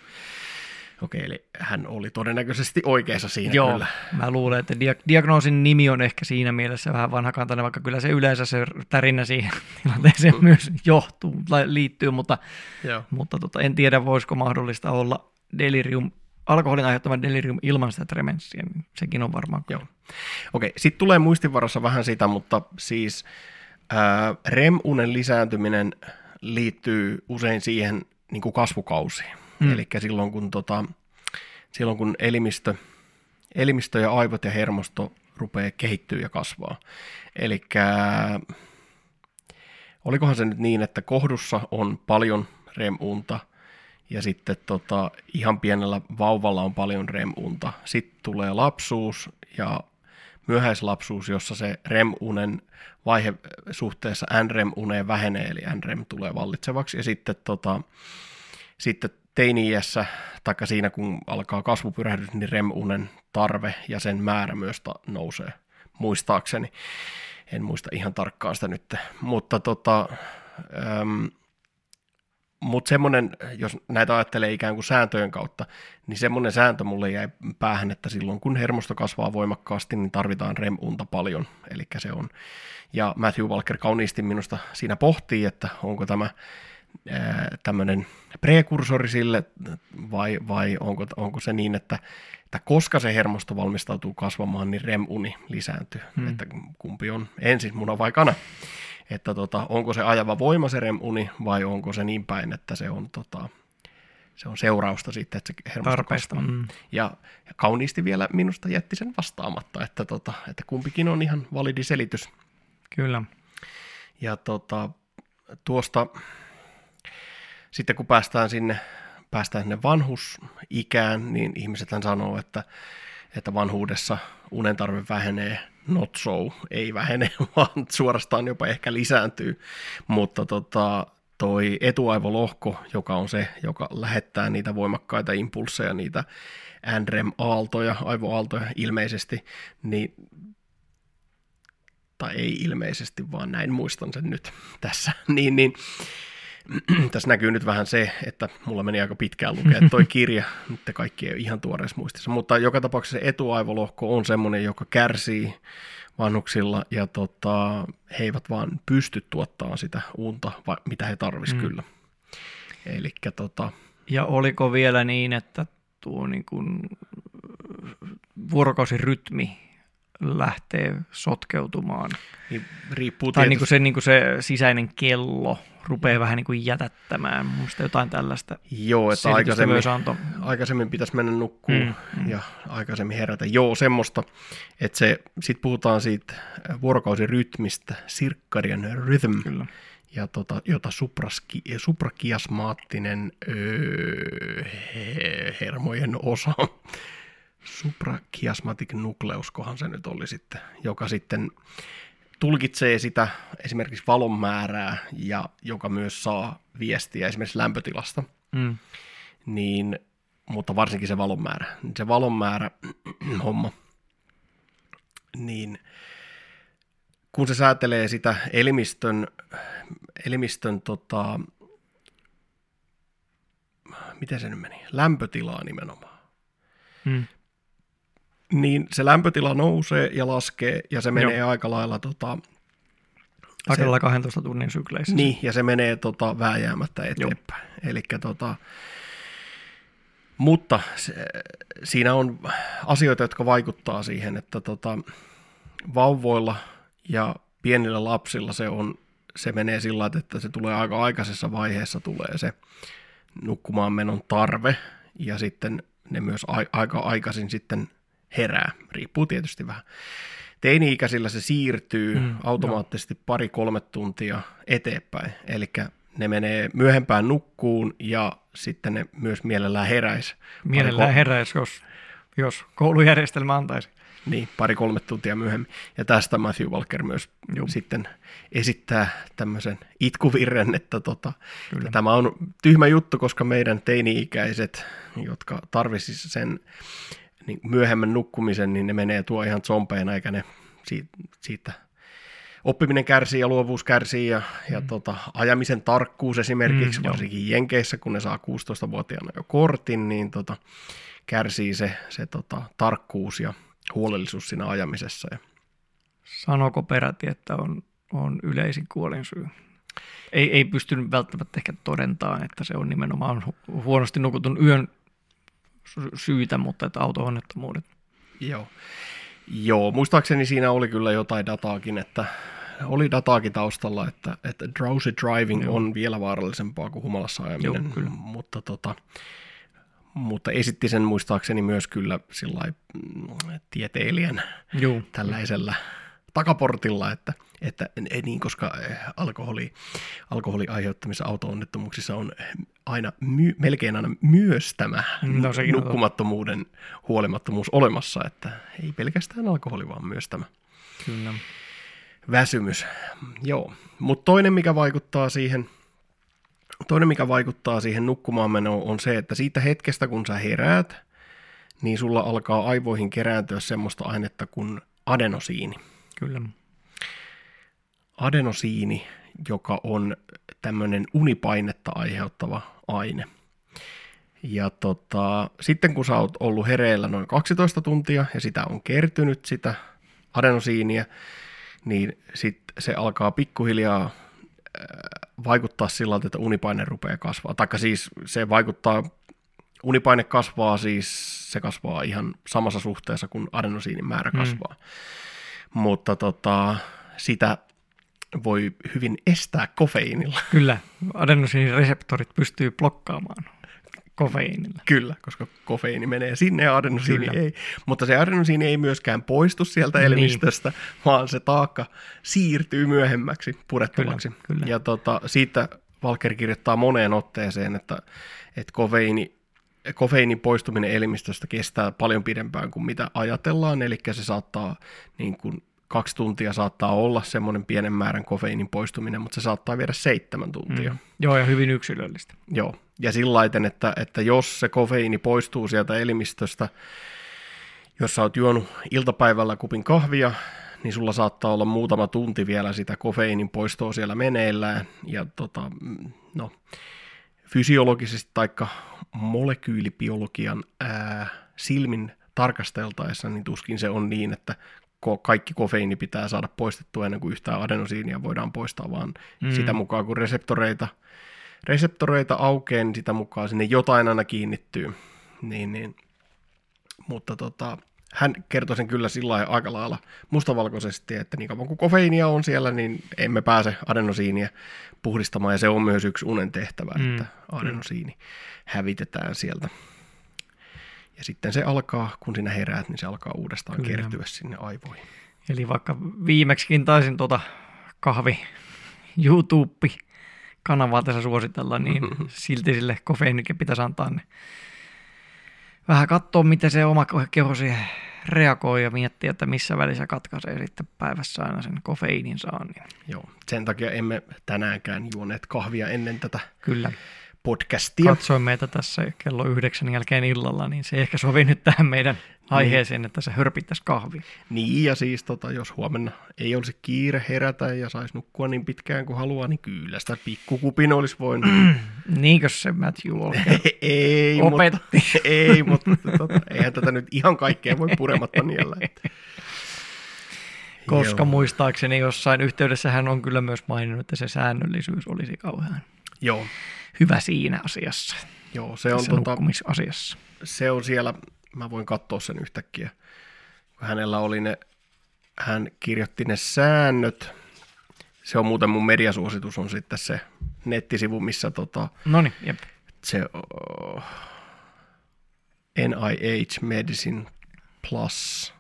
S1: Okei, eli hän oli todennäköisesti oikeassa siinä
S2: Joo,
S1: kyllä.
S2: mä luulen, että dia- diagnoosin nimi on ehkä siinä mielessä vähän vanhakantainen, vaikka kyllä se yleensä se tärinä siihen tilanteeseen mm. myös johtuu, liittyy, mutta, Joo. mutta tota, en tiedä, voisiko mahdollista olla delirium, alkoholin aiheuttama delirium ilman sitä tremenssia, niin sekin on varmaan.
S1: Joo. Okei, sitten tulee muistinvarassa vähän sitä, mutta siis ää, REM-unen lisääntyminen liittyy usein siihen niin kuin kasvukausiin. Mm. Eli silloin kun, tota, silloin kun elimistö, elimistö ja aivot ja hermosto rupeaa kehittyä ja kasvaa. Eli olikohan se nyt niin, että kohdussa on paljon REM-unta ja sitten tota, ihan pienellä vauvalla on paljon REM-unta. Sitten tulee lapsuus ja myöhäislapsuus, jossa se REM-unen vaihe suhteessa NREM-uneen vähenee, eli NREM tulee vallitsevaksi. Ja sitten, tota, sitten teini-iässä, taikka siinä kun alkaa kasvupyrähdys, niin REM-unen tarve ja sen määrä myös nousee, muistaakseni. En muista ihan tarkkaan sitä nyt, mutta tota, äm, mutta semmoinen, jos näitä ajattelee ikään kuin sääntöjen kautta, niin semmoinen sääntö mulle jäi päähän, että silloin kun hermosto kasvaa voimakkaasti, niin tarvitaan REM-unta paljon. Eli se on, ja Matthew Walker kauniisti minusta siinä pohtii, että onko tämä tämmöinen prekursori sille, vai, vai onko, onko se niin, että, että koska se hermosto valmistautuu kasvamaan, niin REM-uni lisääntyy, hmm. että kumpi on ensin, muna vai kana. Että tota, onko se ajava voima se REM-uni, vai onko se niin päin, että se on, tota, se on seurausta sitten, että se hermosto
S2: Tarpeesta.
S1: kasvaa.
S2: Mm.
S1: Ja, ja kauniisti vielä minusta jätti sen vastaamatta, että, tota, että kumpikin on ihan validi selitys.
S2: Kyllä.
S1: Ja tota, tuosta sitten kun päästään sinne, päästään sinne vanhusikään, niin ihmiset sanoo, että, että vanhuudessa unen tarve vähenee, not so, ei vähene, vaan suorastaan jopa ehkä lisääntyy. Mutta tota, toi etuaivolohko, joka on se, joka lähettää niitä voimakkaita impulseja, niitä NREM-aaltoja, aivoaaltoja ilmeisesti, niin tai ei ilmeisesti, vaan näin muistan sen nyt tässä, niin, niin tässä näkyy nyt vähän se, että mulla meni aika pitkään lukea toi kirja, nyt kaikki ei ole ihan tuoreessa muistissa, mutta joka tapauksessa etuaivolohko on semmoinen, joka kärsii vanhuksilla ja tota, he eivät vaan pysty tuottamaan sitä unta, mitä he tarvisivat mm. kyllä. Elikkä, tota...
S2: Ja oliko vielä niin, että tuo niin kuin vuorokausirytmi lähtee sotkeutumaan.
S1: Niin, riippuu
S2: tai niin kuin se, niin kuin se sisäinen kello rupeaa vähän niin kuin jätättämään. Muista jotain tällaista.
S1: Joo, että aikaisemmin, aikaisemmin pitäisi mennä nukkuun mm, mm. ja aikaisemmin herätä. Joo, semmoista, että se, sit puhutaan siitä vuorokausirytmistä, circadian rhythm. Kyllä. Ja tota, jota supraski, suprakiasmaattinen öö, hermojen osa suprachiasmatic nucleus, kohan se nyt oli sitten, joka sitten tulkitsee sitä esimerkiksi valon määrää ja joka myös saa viestiä esimerkiksi lämpötilasta. Mm. Niin, mutta varsinkin se valon määrä. Se valon määrä homma, niin kun se säätelee sitä elimistön, elimistön tota, miten se nyt meni, lämpötilaa nimenomaan. Mm niin se lämpötila nousee ja laskee ja se menee Joo. aika lailla tota,
S2: Aika lailla 12 tunnin sykleissä.
S1: Niin, ja se menee tota, vääjäämättä eteenpäin. Elikkä, tota, mutta se, siinä on asioita, jotka vaikuttaa siihen, että tota, vauvoilla ja pienillä lapsilla se, on, se menee sillä että se tulee aika aikaisessa vaiheessa tulee se nukkumaan menon tarve, ja sitten ne myös a- aika aikaisin sitten herää. Riippuu tietysti vähän. Teini-ikäisillä se siirtyy mm, automaattisesti no. pari-kolme tuntia eteenpäin. Eli ne menee myöhempään nukkuun ja sitten ne myös mielellään heräisi.
S2: Mielellään heräisi, jos, jos koulujärjestelmä antaisi.
S1: Niin, pari-kolme tuntia myöhemmin. Ja tästä Matthew Walker myös Juh. sitten esittää tämmöisen itkuvirren, että tota, tämä on tyhmä juttu, koska meidän teini-ikäiset, jotka tarvitsisivat sen niin myöhemmän nukkumisen, niin ne menee tuo ihan zompeena, eikä ne siitä, siitä oppiminen kärsii ja luovuus kärsii ja, ja mm. tota, ajamisen tarkkuus esimerkiksi, mm, varsinkin jo. Jenkeissä, kun ne saa 16-vuotiaana jo kortin, niin tota, kärsii se, se tota, tarkkuus ja huolellisuus siinä ajamisessa. Ja...
S2: Sanoko peräti, että on, on yleisin kuolinsyy? Ei, ei pystynyt välttämättä ehkä todentamaan, että se on nimenomaan huonosti nukutun yön syytä, mutta että auto-onnettomuudet.
S1: Joo. Joo, muistaakseni siinä oli kyllä jotain dataakin, että oli dataakin taustalla, että, että drowsy driving Joo. on vielä vaarallisempaa kuin humalassa ajaminen, Joo, kyllä. mutta, tota, mutta esitti sen muistaakseni myös kyllä sillä mm, tieteilijän Joo. tällaisella takaportilla, että, että niin, koska eh, alkoholi, alkoholi aiheuttamissa auto-onnettomuuksissa on aina, my, melkein aina myös tämä no, nukkumattomuuden huolimattomuus olemassa, että ei pelkästään alkoholi, vaan myös tämä Kyllä. väsymys. Joo, mutta toinen, mikä vaikuttaa siihen, toinen, mikä vaikuttaa siihen nukkumaan menoon, on se, että siitä hetkestä, kun sä heräät, niin sulla alkaa aivoihin kerääntyä semmoista ainetta kuin adenosiini.
S2: Kyllä.
S1: Adenosiini, joka on tämmöinen unipainetta aiheuttava aine. Ja tota, sitten kun sä oot ollut hereillä noin 12 tuntia ja sitä on kertynyt sitä adenosiinia, niin sit se alkaa pikkuhiljaa äh, vaikuttaa sillä tavalla, että unipaine rupeaa kasvaa. Taikka siis se vaikuttaa, unipaine kasvaa siis, se kasvaa ihan samassa suhteessa kuin adenosiinin määrä kasvaa. Mm. Mutta tota, sitä voi hyvin estää kofeiinilla.
S2: Kyllä, adenosiinireseptorit pystyy blokkaamaan kofeiinilla.
S1: Kyllä, koska kofeiini menee sinne ja adenosiini Kyllä. ei. Mutta se adenosiini ei myöskään poistu sieltä niin. elimistöstä, vaan se taakka siirtyy myöhemmäksi purettavaksi. Kyllä, kyllä. Ja tota, siitä Valker kirjoittaa moneen otteeseen, että, että kofeiini, kofeiinin poistuminen elimistöstä kestää paljon pidempään kuin mitä ajatellaan, eli se saattaa niin kuin kaksi tuntia saattaa olla semmoinen pienen määrän kofeiinin poistuminen, mutta se saattaa viedä seitsemän tuntia. Mm.
S2: Joo, ja hyvin yksilöllistä.
S1: Joo, ja sillä laiten, että, että jos se kofeiini poistuu sieltä elimistöstä, jos sä oot juonut iltapäivällä kupin kahvia, niin sulla saattaa olla muutama tunti vielä sitä kofeiinin poistoa siellä meneillään, ja tota, no, fysiologisesti tai molekyylibiologian ää, silmin tarkasteltaessa, niin tuskin se on niin, että kaikki kofeiini pitää saada poistettua ennen kuin yhtään adenosiinia voidaan poistaa, vaan mm. sitä mukaan kun reseptoreita, reseptoreita aukeaa, niin sitä mukaan sinne jotain aina kiinnittyy. Niin, niin. Mutta tota, hän kertoi sen kyllä sillä aika lailla mustavalkoisesti, että niin kauan kuin kofeiinia on siellä, niin emme pääse adenosiinia puhdistamaan, ja se on myös yksi unen tehtävä, mm. että adenosiini hävitetään sieltä. Ja sitten se alkaa, kun sinä heräät, niin se alkaa uudestaan Kyllä. kertyä sinne aivoihin.
S2: Eli vaikka viimeksikin taisin tuota kahvi YouTube-kanavaa tässä suositella, niin silti sille kofeiinille pitäisi antaa ne vähän katsoa, miten se oma keho siihen reagoi ja miettiä, että missä välissä katkaisee sitten päivässä aina sen kofeiinin saannin.
S1: Joo, sen takia emme tänäänkään juoneet kahvia ennen tätä
S2: Kyllä
S1: podcastia.
S2: Katsoin meitä tässä kello yhdeksän jälkeen illalla, niin se ehkä sovi nyt tähän meidän. Aiheeseen, että se hörpittäisi kahvi.
S1: Niin, ja siis tota, jos huomenna ei olisi kiire herätä ja saisi nukkua niin pitkään kuin haluaa, niin kyllä sitä pikkukupin olisi voinut.
S2: Niinkö se Matthew Walker
S1: ei,
S2: opetti?
S1: Mutta, ei, mutta tota, eihän tätä nyt ihan kaikkea voi purematta niellä. Että.
S2: Koska Joo. muistaakseni jossain yhteydessä hän on kyllä myös maininnut, että se säännöllisyys olisi kauhean
S1: Joo.
S2: hyvä siinä asiassa.
S1: Joo, se on, tota,
S2: asiassa.
S1: se on siellä, mä voin katsoa sen yhtäkkiä, kun hänellä oli ne, hän kirjoitti ne säännöt, se on muuten mun mediasuositus on sitten se nettisivu, missä tota,
S2: Noniin, jep.
S1: se uh, NIH Medicine Plus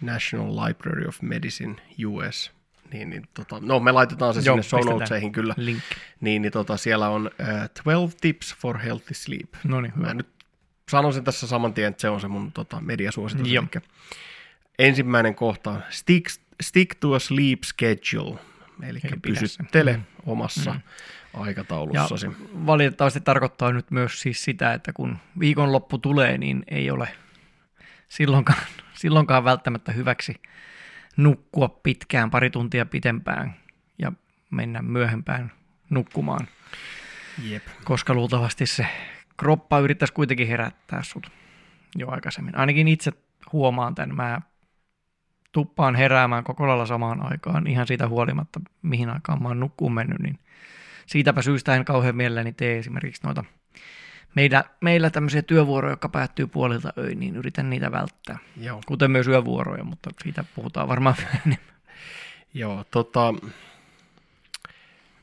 S1: National Library of Medicine US niin, niin tota, no me laitetaan se Joo, sinne show notesihin kyllä.
S2: Link.
S1: Niin, niin tota, siellä on uh, 12 tips for healthy sleep.
S2: No niin,
S1: Mä nyt sanon sen tässä saman tien, että se on se mun tota, mediasuositus. Joo. ensimmäinen kohta, stick, stick to a sleep schedule. Eli pysyttele mm. omassa mm. aikataulussasi. Ja
S2: valitettavasti tarkoittaa nyt myös siis sitä, että kun viikonloppu tulee, niin ei ole silloinkaan, silloinkaan välttämättä hyväksi – nukkua pitkään, pari tuntia pitempään ja mennä myöhempään nukkumaan.
S1: Jep.
S2: Koska luultavasti se kroppa yrittäisi kuitenkin herättää sut jo aikaisemmin. Ainakin itse huomaan tämän. Mä tuppaan heräämään koko lailla samaan aikaan ihan siitä huolimatta, mihin aikaan mä oon nukkuun mennyt, niin siitäpä syystä en kauhean mielelläni tee esimerkiksi noita meillä, meillä tämmöisiä työvuoroja, jotka päättyy puolilta öin, niin yritän niitä välttää.
S1: Joo.
S2: Kuten myös yövuoroja, mutta siitä puhutaan varmaan enemmän.
S1: Joo, tota,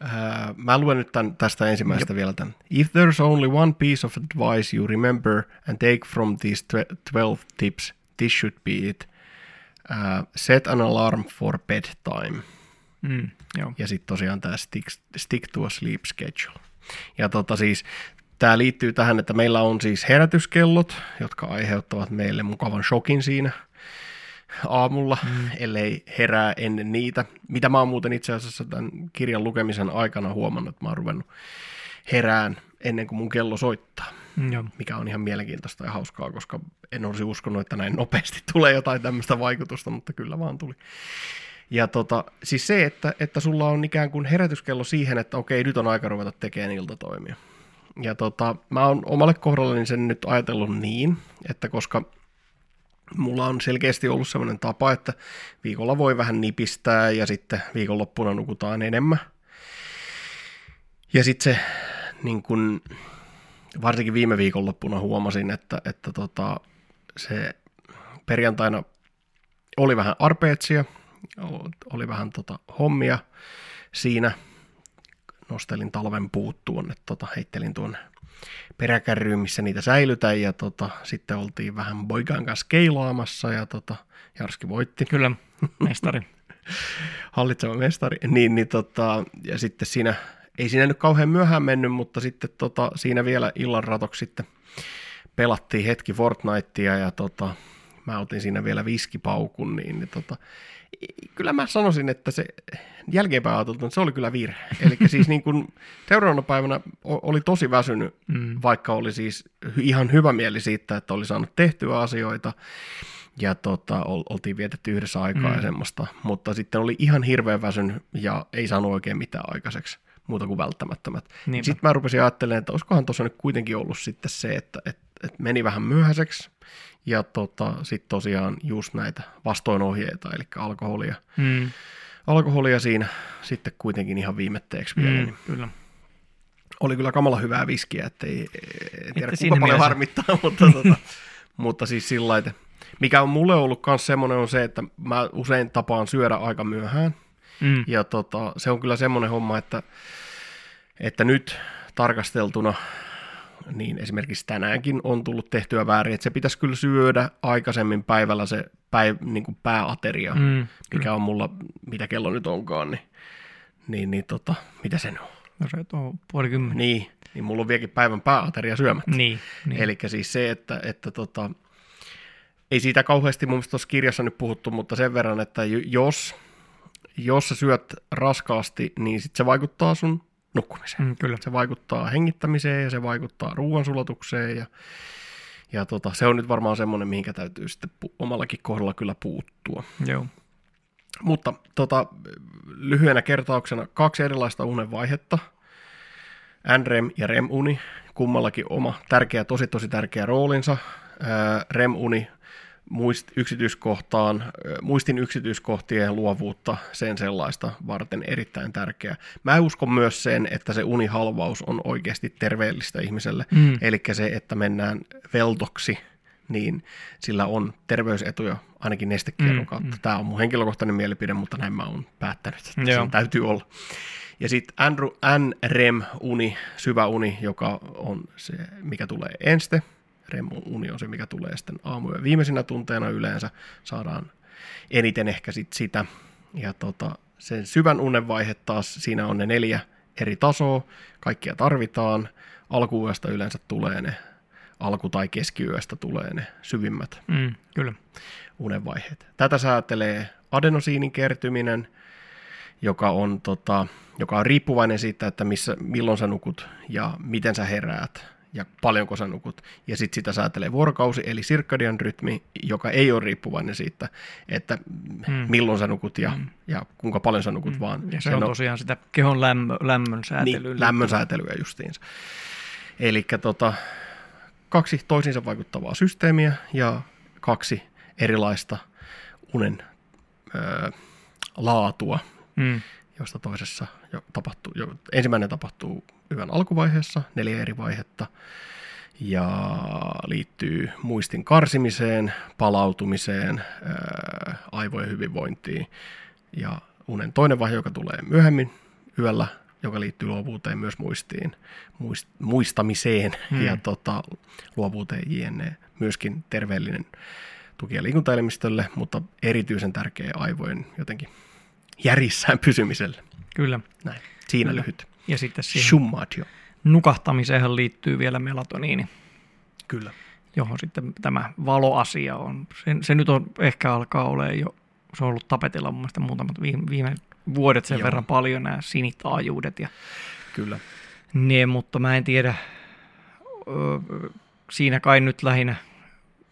S1: ää, mä luen nyt tämän, tästä ensimmäistä Jop. vielä tämän. If there's only one piece of advice you remember and take from these 12 tips, this should be it. Uh, set an alarm for bedtime.
S2: Mm, joo.
S1: Ja sitten tosiaan tämä stick, stick to a sleep schedule. Ja tota siis, Tämä liittyy tähän, että meillä on siis herätyskellot, jotka aiheuttavat meille mukavan shokin siinä aamulla, mm. ellei herää ennen niitä. Mitä mä oon muuten itse asiassa tämän kirjan lukemisen aikana huomannut, että mä oon ruvennut herään ennen kuin mun kello soittaa.
S2: Mm,
S1: mikä on ihan mielenkiintoista ja hauskaa, koska en olisi uskonut, että näin nopeasti tulee jotain tämmöistä vaikutusta, mutta kyllä vaan tuli. Ja tota, siis se, että, että sulla on ikään kuin herätyskello siihen, että okei, nyt on aika ruveta tekemään iltatoimia. Ja tota, mä oon omalle kohdallani sen nyt ajatellut niin, että koska mulla on selkeästi ollut sellainen tapa, että viikolla voi vähän nipistää ja sitten viikonloppuna nukutaan enemmän. Ja sitten se, niin kun, varsinkin viime viikonloppuna huomasin, että, että tota, se perjantaina oli vähän arpeetsia, oli vähän tota hommia siinä. Nostelin talven puut tuonne, tota, heittelin tuonne peräkärryyn, missä niitä säilytään, ja tota, sitten oltiin vähän poikan kanssa keilaamassa, ja tota, Jarski voitti.
S2: Kyllä, mestari.
S1: Hallitseva mestari. Niin, niin tota, ja sitten siinä, ei siinä nyt kauhean myöhään mennyt, mutta sitten tota, siinä vielä illan ratoksi sitten pelattiin hetki Fortnitea, ja tota, mä otin siinä vielä viskipaukun, niin, niin tota, kyllä mä sanoisin, että se jälkeenpäin ajateltu, se oli kyllä virhe. Eli siis niin kuin seuraavana päivänä oli tosi väsynyt, mm. vaikka oli siis ihan hyvä mieli siitä, että oli saanut tehtyä asioita ja tota, oltiin vietetty yhdessä aikaa mm. ja semmoista, mutta sitten oli ihan hirveän väsynyt ja ei saanut oikein mitään aikaiseksi muuta kuin välttämättömät. Sitten mä rupesin ajattelemaan, että olisikohan tuossa nyt kuitenkin ollut sitten se, että, että, että meni vähän myöhäiseksi ja tota, sitten tosiaan just näitä vastoinohjeita, eli alkoholia. Mm. Alkoholia siinä sitten kuitenkin ihan viimetteeksi vielä. Mm,
S2: niin kyllä.
S1: Oli kyllä kamala hyvää viskiä, että ei, en tiedä kuinka paljon mielessä. harmittaa, mutta, tota, mutta siis sillä että mikä on mulle ollut myös semmoinen on se, että mä usein tapaan syödä aika myöhään. Mm. Ja tota, se on kyllä semmoinen homma, että, että nyt tarkasteltuna niin esimerkiksi tänäänkin on tullut tehtyä väärin, että se pitäisi kyllä syödä aikaisemmin päivällä se päiv, niin kuin pääateria, mm, mikä kyllä. on mulla, mitä kello nyt onkaan, niin, niin, niin tota, mitä se on?
S2: No se on puoli kymmenen.
S1: Niin, niin mulla on vieläkin päivän pääateria syömättä.
S2: Niin, niin.
S1: Eli siis se, että, että tota, ei siitä kauheasti mun tuossa kirjassa nyt puhuttu, mutta sen verran, että jos, jos sä syöt raskaasti, niin sit se vaikuttaa sun nukkumiseen.
S2: Mm, kyllä.
S1: Se vaikuttaa hengittämiseen ja se vaikuttaa ruoansulatukseen ja, ja tota, se on nyt varmaan semmoinen, mihinkä täytyy sitten pu- omallakin kohdalla kyllä puuttua.
S2: Joo.
S1: Mutta tota, lyhyenä kertauksena kaksi erilaista unenvaihetta. NREM ja REM-uni, kummallakin oma tärkeä, tosi tosi tärkeä roolinsa. REM-uni muist, yksityiskohtaan, muistin yksityiskohtien luovuutta, sen sellaista varten erittäin tärkeää. Mä uskon myös sen, että se unihalvaus on oikeasti terveellistä ihmiselle, mm. eli se, että mennään veltoksi, niin sillä on terveysetuja ainakin nestekierron mm, kautta. Mm. Tämä on mun henkilökohtainen mielipide, mutta näin mä oon päättänyt, että Joo. sen täytyy olla. Ja sitten NREM-uni, syvä uni, joka on se, mikä tulee enste, REM-uni on se, mikä tulee sitten aamujen viimeisinä tunteina yleensä. Saadaan eniten ehkä sit sitä. Ja tota, sen syvän unen vaihe taas, siinä on ne neljä eri tasoa, kaikkia tarvitaan. Alkuyöstä yleensä tulee ne, alku- tai keskiyöstä tulee ne syvimmät
S2: mm, kyllä.
S1: unenvaiheet. Tätä säätelee adenosiinin kertyminen, joka on, tota, joka on riippuvainen siitä, että missä, milloin sä nukut ja miten sä heräät ja paljonko sä nukut. Ja sitten sitä säätelee vuorokausi, eli sirkadian rytmi, joka ei ole riippuvainen siitä, että mm. milloin sä nukut ja, mm. ja kuinka paljon sä nukut, mm. vaan...
S2: Ja se, se on, on tosiaan sitä kehon lämmö, lämmön säätelyä.
S1: Niin, lämmön säätelyä justiinsa. Eli tota, kaksi toisiinsa vaikuttavaa systeemiä ja kaksi erilaista unen ö, laatua, mm. Josta toisessa jo tapahtuu, jo, ensimmäinen tapahtuu yön alkuvaiheessa, neljä eri vaihetta, ja liittyy muistin karsimiseen, palautumiseen, ää, aivojen hyvinvointiin, ja unen toinen vaihe, joka tulee myöhemmin yöllä, joka liittyy luovuuteen myös muistiin, muist, muistamiseen hmm. ja tota, luovuuteen jne. Myöskin terveellinen tuki- ja liikuntaelimistölle, mutta erityisen tärkeä aivojen jotenkin järjissään pysymiselle.
S2: Kyllä.
S1: Näin. Siinä Kyllä. lyhyt.
S2: Ja sitten siihen
S1: Summatio.
S2: nukahtamiseen liittyy vielä melatoniini.
S1: Kyllä.
S2: Johon sitten tämä valoasia on. Se, se nyt on ehkä alkaa olemaan jo, se on ollut tapetilla mun mielestä muutamat viime, viime vuodet sen Joo. verran paljon nämä sinitaajuudet. Ja
S1: Kyllä.
S2: Ne, mutta mä en tiedä, siinä kai nyt lähinnä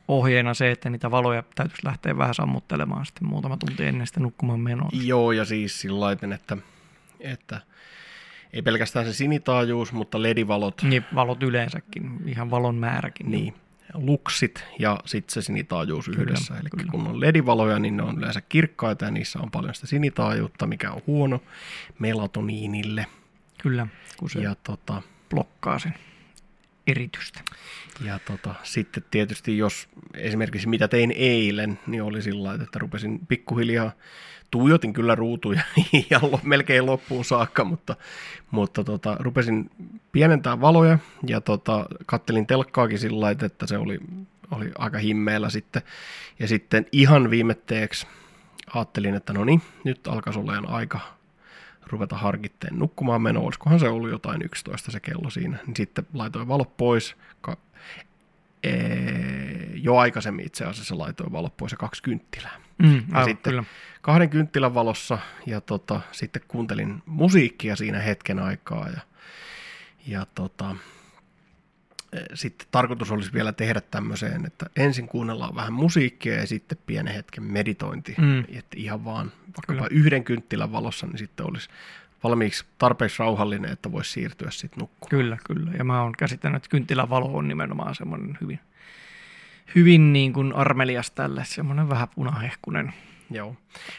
S2: ohjeena se, että niitä valoja täytyisi lähteä vähän sammuttelemaan sitten muutama tunti ennen sitä nukkumaan menoa.
S1: Joo, ja siis sillä lailla, että, että ei pelkästään se sinitaajuus, mutta ledivalot.
S2: Niin, valot yleensäkin, ihan valon määräkin.
S1: Niin, luksit ja sitten se sinitaajuus kyllä, yhdessä. Eli kyllä. kun on ledivaloja, niin ne on yleensä kirkkaita ja niissä on paljon sitä sinitaajuutta, mikä on huono melatoniinille.
S2: Kyllä, kun se Ja,
S1: tota,
S2: blokkaa sen eritystä.
S1: Ja tota, sitten tietysti jos esimerkiksi mitä tein eilen, niin oli sillä että rupesin pikkuhiljaa, tuijotin kyllä ruutuja ja melkein loppuun saakka, mutta, mutta tota, rupesin pienentää valoja ja tota, kattelin telkkaakin sillä että se oli, oli aika himmeellä sitten. Ja sitten ihan viimetteeksi ajattelin, että no niin, nyt alkaisi olemaan aika ruveta harkitteen nukkumaan meno, olisikohan se ollut jotain 11 se kello siinä, niin sitten laitoin valot pois, ka- ee, jo aikaisemmin itse asiassa laitoin valot pois ja kaksi kynttilää.
S2: Mm,
S1: Ja
S2: aivan,
S1: sitten
S2: kyllä.
S1: kahden kynttilän valossa ja tota, sitten kuuntelin musiikkia siinä hetken aikaa ja, ja tota, sitten tarkoitus olisi vielä tehdä tämmöiseen, että ensin kuunnellaan vähän musiikkia ja sitten pienen hetken meditointi,
S2: Mm.
S1: että ihan vaan vaikkapa
S2: Kyllä.
S1: yhden kynttilän valossa, niin sitten olisi valmiiksi tarpeeksi rauhallinen, että voisi siirtyä sitten nukkumaan.
S2: Kyllä, kyllä. Ja mä oon käsittänyt, että kynttilän valo on nimenomaan semmoinen hyvin, hyvin niin kuin armelias tälle, semmoinen vähän punahehkunen.
S1: Joo.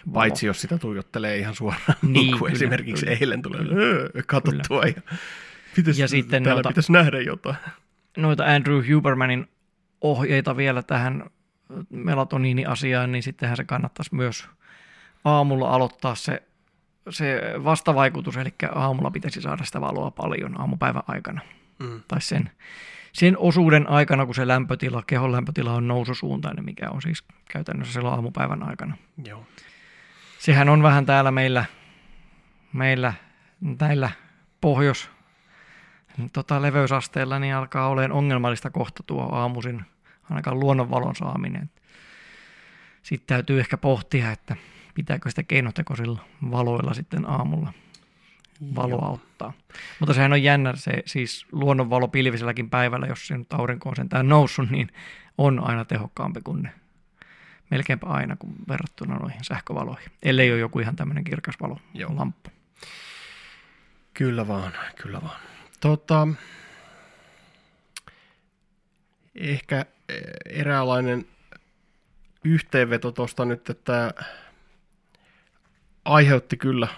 S2: valo.
S1: Paitsi jos sitä tuijottelee ihan suoraan,
S2: Niin, kyllä,
S1: esimerkiksi
S2: kyllä.
S1: eilen tulee öö, katsottua ja, pitäis,
S2: Ja sitten
S1: täällä
S2: noita-
S1: pitäisi nähdä jotain.
S2: Noita Andrew Hubermanin ohjeita vielä tähän melatoniini-asiaan, niin sittenhän se kannattaisi myös aamulla aloittaa se, se vastavaikutus, eli aamulla pitäisi saada sitä valoa paljon aamupäivän aikana.
S1: Mm.
S2: Tai sen, sen osuuden aikana, kun se lämpötila, kehon lämpötila on noususuuntainen, mikä on siis käytännössä silloin aamupäivän aikana.
S1: Joo.
S2: Sehän on vähän täällä meillä, meillä näillä pohjois tota, leveysasteella, niin alkaa olemaan ongelmallista kohta tuo aamuisin ainakaan luonnonvalon saaminen. Sitten täytyy ehkä pohtia, että pitääkö sitä keinotekoisilla valoilla sitten aamulla valoa
S1: Joo.
S2: ottaa. Mutta sehän on jännä, se siis luonnonvalo pilviselläkin päivällä, jos se nyt aurinko on sentään noussut, niin on aina tehokkaampi kuin ne melkeinpä aina kuin verrattuna noihin sähkövaloihin. Ellei ole joku ihan tämmöinen kirkas valo,
S1: Joo.
S2: lamppu.
S1: Kyllä vaan, kyllä vaan. Tota, ehkä eh, eräänlainen yhteenveto tuosta nyt, että aiheutti kyllä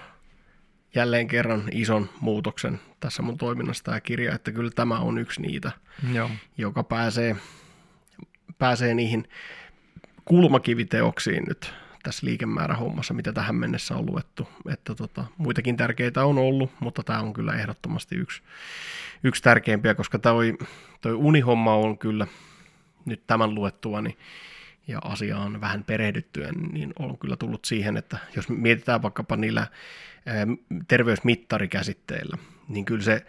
S1: jälleen kerran ison muutoksen tässä mun toiminnassa tämä kirja, että kyllä tämä on yksi niitä,
S2: Joo.
S1: joka pääsee, pääsee niihin kulmakiviteoksiin nyt tässä liikemäärähommassa, mitä tähän mennessä on luettu. Että tota, muitakin tärkeitä on ollut, mutta tämä on kyllä ehdottomasti yksi, yksi tärkeimpiä, koska toi, toi unihomma on kyllä nyt tämän luettuani ja asiaan vähän perehdyttyen, niin on kyllä tullut siihen, että jos mietitään vaikkapa niillä terveysmittarikäsitteillä, niin kyllä se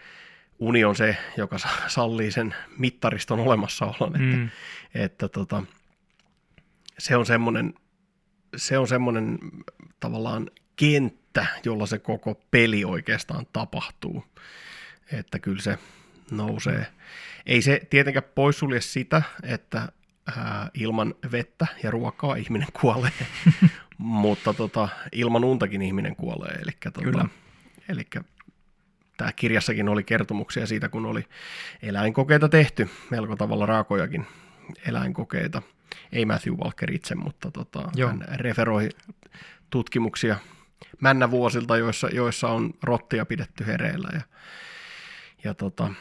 S1: uni on se, joka sa- sallii sen mittariston olemassaolon, että,
S2: Mm.
S1: että tota, se on semmoinen, se on semmoinen tavallaan kenttä, jolla se koko peli oikeastaan tapahtuu. Että kyllä se nousee. Ei se tietenkään poissulje sitä, että ää, ilman vettä ja ruokaa ihminen kuolee, mutta tota, ilman untakin ihminen kuolee. Eli
S2: Kyllä.
S1: tota, elikkä tämä kirjassakin oli kertomuksia siitä, kun oli eläinkokeita tehty, melko tavalla raakojakin eläinkokeita. Ei Matthew Walker itse, mutta tota,
S2: Joo.
S1: hän referoi tutkimuksia männä vuosilta, joissa, joissa on rottia pidetty hereillä ja, ja tota,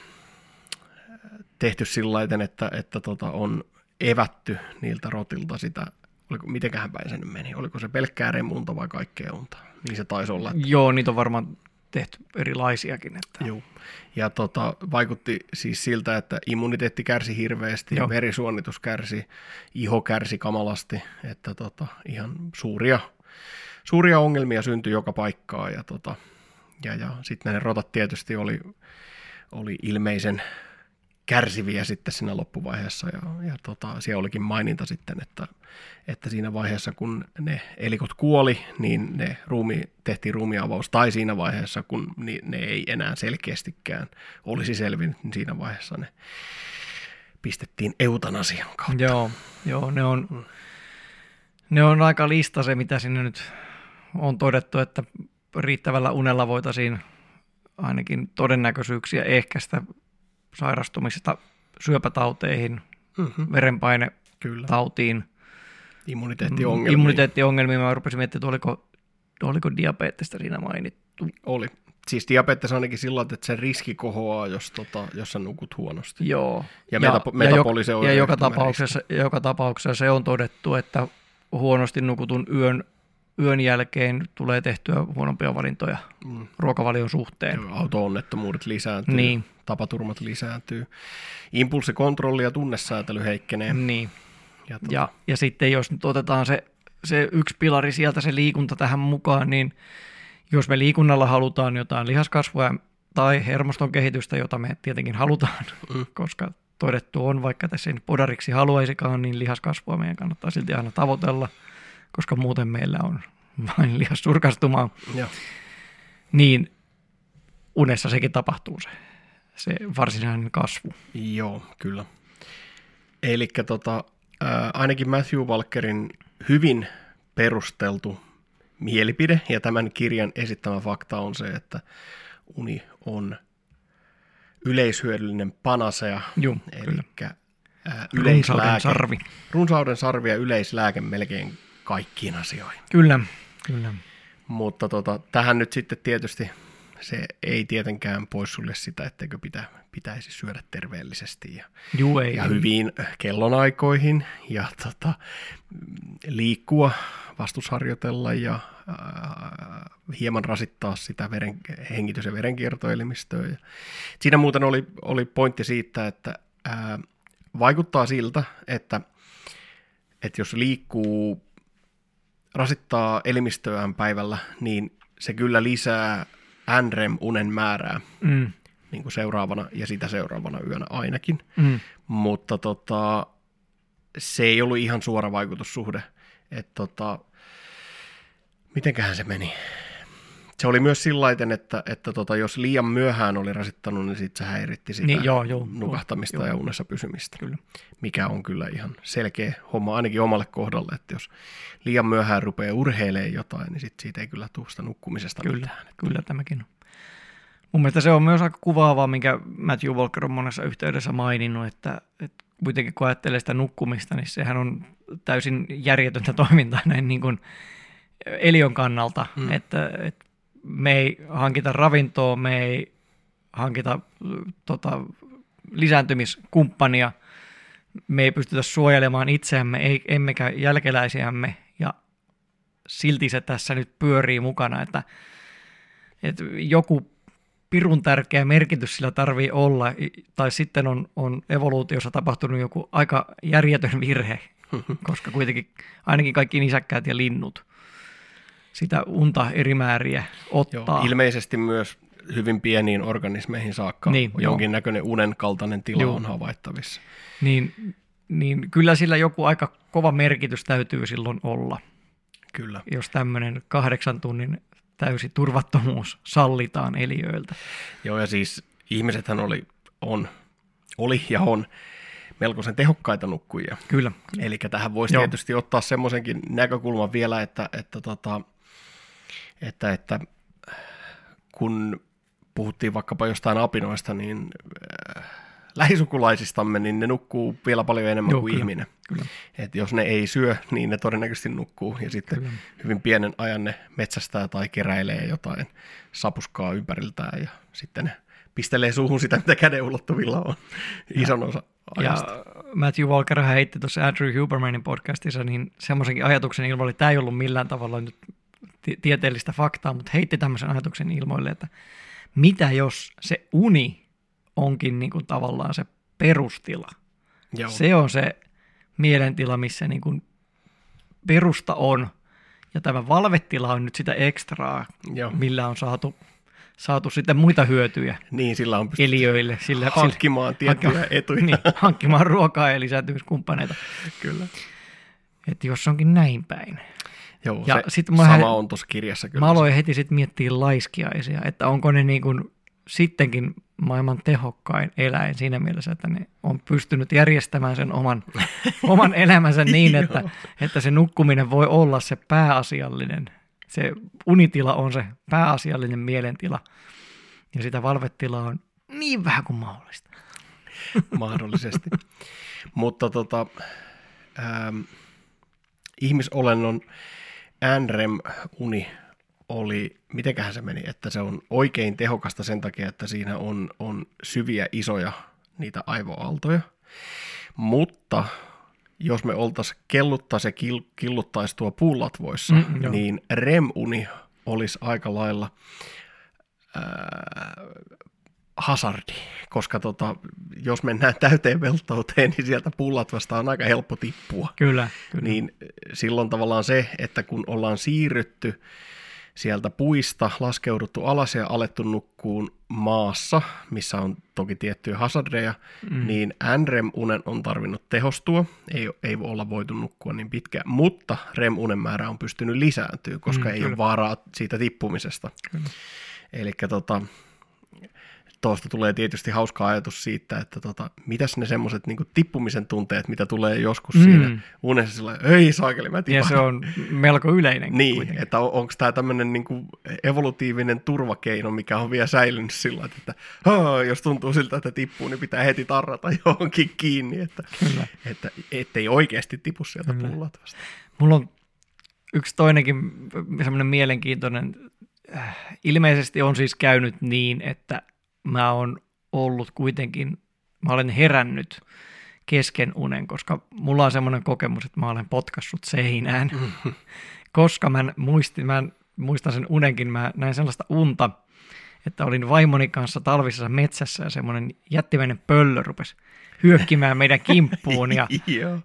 S1: tehty sillä lailla, että, että tota, on evätty niiltä rotilta sitä, oliko, mitenköhän päin se nyt meni, oliko se pelkkää remunta vai kaikkea unta, niin se taisi olla, että
S2: Joo, niitä on varmaan tehty erilaisiakin. Että...
S1: Joo. Ja tota, vaikutti siis siltä, että immuniteetti kärsi hirveästi,
S2: Joo.
S1: Verisuonitus kärsi, iho kärsi kamalasti, että tota, ihan suuria, suuria ongelmia syntyi joka paikkaan. Ja, tota, ja, ja sitten ne rotat tietysti oli, oli ilmeisen kärsiviä sitten siinä loppuvaiheessa ja, ja tota, siellä olikin maininta sitten, että, että siinä vaiheessa kun ne elikot kuoli, niin ne ruumi, tehtiin ruumiavaus tai siinä vaiheessa kun ne ei enää selkeästikään olisi selvinnyt, niin siinä vaiheessa ne pistettiin eutanasian kautta.
S2: Joo, joo ne, on, ne on aika lista se, mitä sinne nyt on todettu, että riittävällä unella voitaisiin ainakin todennäköisyyksiä ehkäistä sairastumisesta syöpätauteihin,
S1: Mm-hmm.
S2: verenpainetautiin,
S1: Kyllä. Immuniteettiongelmia.
S2: Immuniteettiongelmiin. Mä rupesin miettimään, että oliko, oliko diabeettista siinä mainittu.
S1: Oli. Siis diabetes ainakin sillä että se riski kohoaa, jos, tota, jos sä nukut huonosti.
S2: Joo.
S1: Ja, metapo- metabolisen
S2: ja, ja joka, tapauksessa, joka tapauksessa se on todettu, että huonosti nukutun yön, yön jälkeen tulee tehtyä huonompia valintoja
S1: Mm.
S2: ruokavalion suhteen.
S1: Auto-onnettomuudet lisääntyy,
S2: Niin.
S1: tapaturmat lisääntyy, impulssikontrolli ja tunnesäätely heikkenee.
S2: Niin.
S1: Ja, tota,
S2: Ja, ja sitten jos nyt otetaan se, se yksi pilari sieltä, se liikunta tähän mukaan, niin jos me liikunnalla halutaan jotain lihaskasvua tai hermoston kehitystä, jota me tietenkin halutaan,
S1: Mm.
S2: koska todettu on, vaikka tässä ei podariksi haluaisikaan, niin lihaskasvua meidän kannattaa silti aina tavoitella, koska muuten meillä on vain lihassurkastumaa,
S1: ja,
S2: niin unessa sekin tapahtuu se, se varsinainen kasvu.
S1: joo, kyllä. Eli tota, ää, ainakin Matthew Walkerin hyvin perusteltu mielipide ja tämän kirjan esittämä fakta on se, että uni on yleishyödyllinen panasea, eli ää,
S2: Runsauden sarvi.
S1: runsauden sarvi ja yleislääke melkein kaikkiin asioihin.
S2: Kyllä, kyllä.
S1: Mutta tota, tähän nyt sitten tietysti se ei tietenkään poissulje sitä, etteikö pitä, pitäisi syödä terveellisesti ja,
S2: Juu, ei.
S1: ja hyviin kellonaikoihin ja tota, liikkua, vastusharjoitella ja ää, hieman rasittaa sitä veren, hengitys- ja verenkiertoelimistöä. Ja siinä muuten oli, oli pointti siitä, että ää, vaikuttaa siltä, että, että jos liikkuu rasittaa elimistöään päivällä, niin se kyllä lisää NREM-unen määrää
S2: Mm,
S1: niin kuin seuraavana ja sitä seuraavana yönä ainakin.
S2: mm.
S1: Mutta tota, se ei ollut ihan suora vaikutussuhde. Että tota, mitenköhän se meni? Se oli myös sillä lailla, että, että tota, jos liian myöhään oli rasittanut, niin sit se häiritti sitä
S2: Niin, joo, joo,
S1: nukahtamista
S2: joo,
S1: ja unessa pysymistä.
S2: Kyllä.
S1: Mikä on kyllä ihan selkeä homma ainakin omalle kohdalle, että jos liian myöhään rupeaa urheilemaan jotain, niin sit siitä ei kyllä tule sitä nukkumisesta
S2: Kyllä,
S1: mitään.
S2: kyllä tämäkin on. Mun mielestä se on myös aika kuvaavaa, minkä Matthew Walker on monessa yhteydessä maininnut, että, että kuitenkin kun ajattelee sitä nukkumista, niin sehän on täysin järjetöntä toimintaa näin niin kuin elion kannalta,
S1: mm.
S2: että, että me ei hankita ravintoa, me ei hankita tota, lisääntymiskumppania, me ei pystytä suojelemaan itseämme, ei, emmekä jälkeläisiämme, ja silti se tässä nyt pyörii mukana, että, että joku pirun tärkeä merkitys sillä tarvii olla, tai sitten on, on evoluutiossa tapahtunut joku aika järjetön virhe, koska kuitenkin ainakin kaikki nisäkkäät ja linnut sitä unta eri määriä ottaa.
S1: Joo, ilmeisesti myös hyvin pieniin organismeihin saakka
S2: Niin,
S1: jonkinnäköinen unen kaltainen tila
S2: Joo.
S1: on havaittavissa.
S2: niin, niin kyllä sillä joku aika kova merkitys täytyy silloin olla,
S1: Kyllä.
S2: jos tämmöinen kahdeksan tunnin täysi turvattomuus sallitaan eliöiltä.
S1: Joo, ja siis ihmisethän oli, on, oli ja on melkoisen tehokkaita nukkujia.
S2: Kyllä.
S1: Eli tähän voisi
S2: Joo.
S1: tietysti ottaa semmoisenkin näkökulman vielä, että, että, tota, että, että kun puhuttiin vaikkapa jostain apinoista, niin äh, lähisukulaisistamme, niin ne nukkuu vielä paljon enemmän
S2: Joo,
S1: kuin
S2: kyllä.
S1: ihminen.
S2: Kyllä.
S1: Et jos ne ei syö, niin ne todennäköisesti nukkuu ja sitten
S2: Kyllä.
S1: hyvin pienen ajan ne metsästää tai keräilee jotain sapuskaa ympäriltään ja sitten ne pistelee suuhun sitä, mitä käden ulottuvilla on ison osa ajasta.
S2: Ja Matthew Walker heitti tuossa Andrew Hubermanin podcastissa niin semmoisenkin ajatuksen ilmoille, että tämä ei ollut millään tavalla nyt tieteellistä faktaa, mutta heitti tämmöisen ajatuksen ilmoille, että mitä jos se uni onkin niin kuin tavallaan se perustila.
S1: Joo.
S2: Se on se mielentila, missä niin kuin perusta on, ja tämä valvetila on nyt sitä ekstraa,
S1: Joo.
S2: millä on saatu, saatu sitten muita hyötyjä
S1: Niin, sillä on
S2: eliöille. Sillä,
S1: hankkimaan tiettyjä
S2: hankkimaan-
S1: etuja.
S2: niin, hankkimaan ruokaa ja lisääntymiskumppaneita.
S1: Kyllä.
S2: Että jos onkin näin päin.
S1: Joo,
S2: Ja
S1: se
S2: sit mä
S1: sama
S2: hän-
S1: on tuossa kirjassa kyllä.
S2: Mä aloin heti sitten miettiä laiskiaisia, että onko ne niin kuin sittenkin maailman tehokkain eläin siinä mielessä, että ne on pystynyt järjestämään sen oman, oman elämänsä niin, että, että se nukkuminen voi olla se pääasiallinen, se unitila on se pääasiallinen mielentila ja sitä valvetilaa on niin vähän kuin mahdollista.
S1: mahdollisesti. Mutta tota, ähm, ihmisolennon NREM-uni oli, mitenköhän se meni, että se on oikein tehokasta sen takia, että siinä on, on syviä isoja niitä aivoaltoja. Mutta jos me oltaisiin kelluttais ja kill, killuttaisi tuo puulatvoissa,
S2: Mm,
S1: niin REM-uni olisi aika lailla ää, hazardi, koska tota, jos mennään täyteen velttouteen, niin sieltä pullatvasta on aika helppo tippua.
S2: Kyllä, kyllä.
S1: Niin silloin tavallaan se, että kun ollaan siirrytty sieltä puista, laskeuduttu alas ja alettu nukkuun maassa, missä on toki tiettyjä hazardeja, mm. niin NREM-unen on tarvinnut tehostua, ei, ei voi olla voitu nukkua niin pitkään, mutta REM-unen määrä on pystynyt lisääntyä, koska
S2: Mm,
S1: mm, ei
S2: kyllä.
S1: ole vaaraa siitä tippumisesta.
S2: Kyllä.
S1: Eli tota, tuosta tulee tietysti hauska ajatus siitä, että tota, mitäs ne semmoiset niin tippumisen tunteet, mitä tulee joskus
S2: Mm.
S1: siinä unessa sillä ei saakeli, mä
S2: Ja
S1: tipahdan.
S2: se on melko yleinen
S1: Niin,
S2: kuitenkin.
S1: että on, onko tämä tämmöinen niinku evolutiivinen turvakeino, mikä on vielä säilynyt sillä että "Haa, jos tuntuu siltä, että tippuu, niin pitää heti tarrata johonkin kiinni, että,
S2: Kyllä.
S1: että ettei oikeasti tipu sieltä
S2: Kyllä.
S1: pullat vasta.
S2: Mulla on yksi toinenkin semmoinen mielenkiintoinen. äh, Ilmeisesti on siis käynyt niin, että mä oon ollut kuitenkin, mä olen herännyt kesken unen, koska mulla on semmoinen kokemus, että mä olen potkassut seinään. koska mä muistin, mä muistan sen unenkin, mä näin sellaista unta, että olin vaimoni kanssa talvisessa metsässä ja semmoinen jättimäinen pöllö rupesi hyökkimään meidän kimppuun ja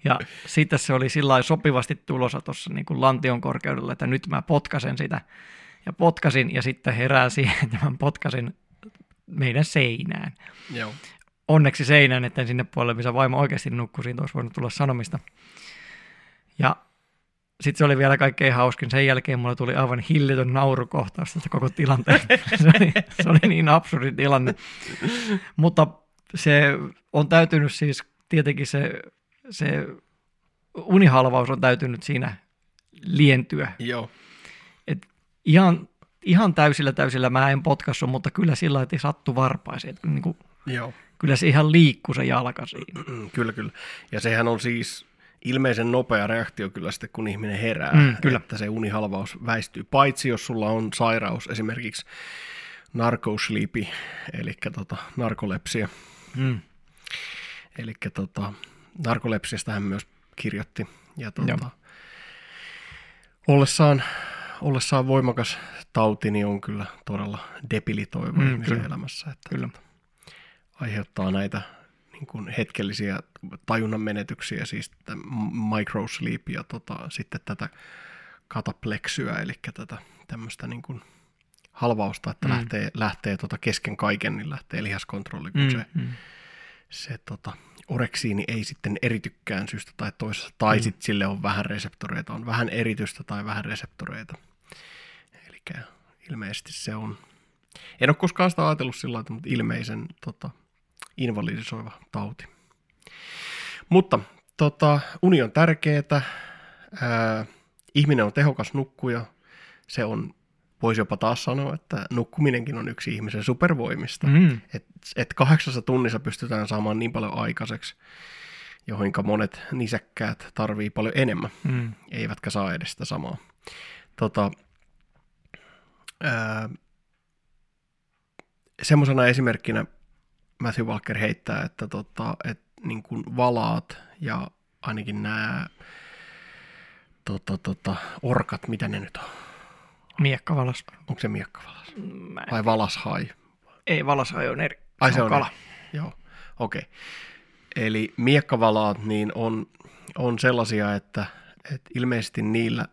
S2: ja sitten se oli sillä sopivasti tulossa tuossa niin kuin lantion korkeudella, että nyt mä potkasen sitä. Ja potkasin ja sitten herää siihen, että mä potkasin meidän seinään.
S1: Joo.
S2: Onneksi seinään, että sinne puolelle, missä vaimo oikeasti nukkui, siitä olisi voinut tulla sanomista. Ja sitten se oli vielä kaikkein hauskin. Sen jälkeen mulla tuli aivan hillitön naurukohtaus tästä koko tilanteesta. se, oli, se oli niin absurdi tilanne. Mutta se on täytynyt siis, tietenkin se, se unihalvaus on täytynyt siinä lientyä.
S1: Joo.
S2: Et ihan, ihan täysillä täysillä mä en potkassu, mutta kyllä sillä että sattu varpaisiin. Että niin kuin,
S1: Joo.
S2: kyllä se ihan liikkuu se jalka siinä.
S1: Mm, Kyllä, kyllä. Ja sehän on siis ilmeisen nopea reaktio kyllä sitten, kun ihminen herää,
S2: Mm, kyllä.
S1: että se unihalvaus väistyy. Paitsi jos sulla on sairaus, esimerkiksi narkosleepi, eli tota, narkolepsia.
S2: Mm.
S1: Eli tota, narkolepsiasta hän myös kirjoitti. Ja
S2: Joo.
S1: tota, ollessaan, ollessaan voimakas tauti, niin on kyllä todella debilitoiva
S2: Mm, kyllä.
S1: elämässä. Että
S2: Kyllä.
S1: Aiheuttaa näitä niin kuin hetkellisiä tajunnan menetyksiä, siis microsleep ja tota, sitten tätä katapleksyä, eli tätä tämmöistä niin kuin halvausta, että
S2: Mm.
S1: lähtee, lähtee tota kesken kaiken, niin lähtee lihaskontrolli, kun
S2: Mm,
S1: se,
S2: mm.
S1: se tota, oreksiini ei sitten eritykään syystä tai toisesta, tai
S2: Mm.
S1: mm. sitten sille on vähän reseptoreita, on vähän eritystä tai vähän reseptoreita. Eli ilmeisesti se on, en ole koskaan sitä ajatellut sillä lailla, mutta ilmeisen tota, invalidisoiva tauti. Mutta tota, uni on tärkeää, ää, ihminen on tehokas nukkuja, se on, voisi jopa taas sanoa, että nukkuminenkin on yksi ihmisen supervoimista.
S2: Mm.
S1: Et, et kahdeksassa tunnissa pystytään saamaan niin paljon aikaiseksi, joihinka monet nisäkkäät tarvii paljon enemmän,
S2: Mm.
S1: eivätkä saa edes sitä samaa. Tota, semmoisena esimerkkinä Matthew Walker heittää, että tota, et, niin kuin valaat ja ainakin nämä tota, tota, orkat, mitä ne nyt on?
S2: Miekkavalas.
S1: Onko se miekkavalas?
S2: Mä en,
S1: Vai valashai?
S2: ei valashajo on eri.
S1: Ai se on
S2: kala.
S1: eri. Joo, okei. Okay. Eli miekkavalaat niin on, on sellaisia, että, että ilmeisesti niillä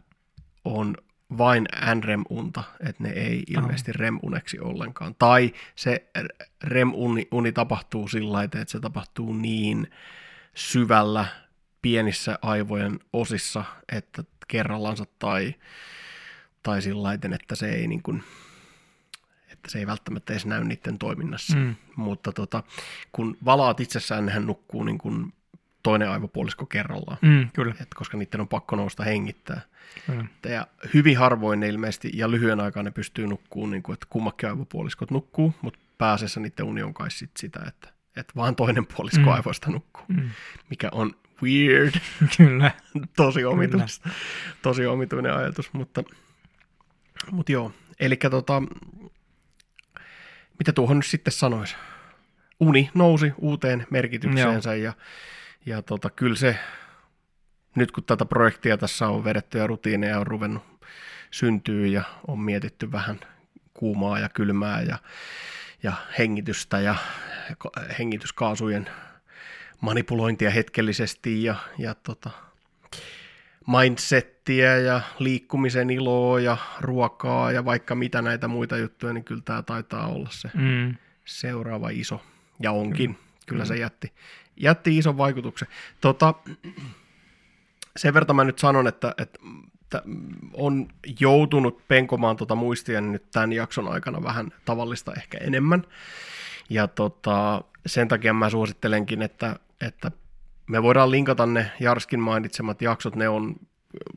S1: on vain NREM-unta, että ne ei ilmeisesti REM-uneksi ollenkaan. Tai se REM-uni uni tapahtuu sillä lailla, että se tapahtuu niin syvällä pienissä aivojen osissa, että kerrallansa tai, tai sillä lailla, että se ei niin kuin, että se ei välttämättä edes näy niiden toiminnassa.
S2: Mm.
S1: Mutta tota, kun valaat itsessään, nehän nukkuu niin kuin toinen aivopuolisko kerrallaan,
S2: Mm, kyllä.
S1: Et koska niiden on pakko nousta hengittää.
S2: Kyllä.
S1: Ja hyvin harvoin ne ilmeisesti, ja lyhyen aikaa ne pystyy nukkuun, niin kuin, että kummakin aivopuoliskot nukkuu, mutta pääasiassa niiden uni on kai sit sitä, että, että vaan toinen puolisko
S2: Mm.
S1: mm. aivoista nukkuu,
S2: Mm.
S1: mikä on weird,
S2: Kyllä.
S1: tosi omituinen, tosi omituinen ajatus, mutta Mutta joo, eli tota, mitä tuohon nyt sitten sanoisi? Uni nousi uuteen merkitykseensä ja, ja tota, kyllä se, nyt kun tätä projektia tässä on vedetty ja rutiineja on ruvennut syntyy ja on mietitty vähän kuumaa ja kylmää ja, ja hengitystä ja hengityskaasujen manipulointia hetkellisesti ja, ja tota, mindsettiä ja liikkumisen iloa ja ruokaa ja vaikka mitä näitä muita juttuja, niin kyllä tämä taitaa olla se mm. seuraava iso. Ja onkin. Kyllä, kyllä se jätti, jätti ison vaikutuksen. Tota, sen verran mä nyt sanon, että, että on joutunut penkomaan tuota muistia nyt tämän jakson aikana vähän tavallista ehkä enemmän. Ja tota, sen takia mä suosittelenkin, että, että me voidaan linkata ne Jarskin mainitsemat jaksot, ne on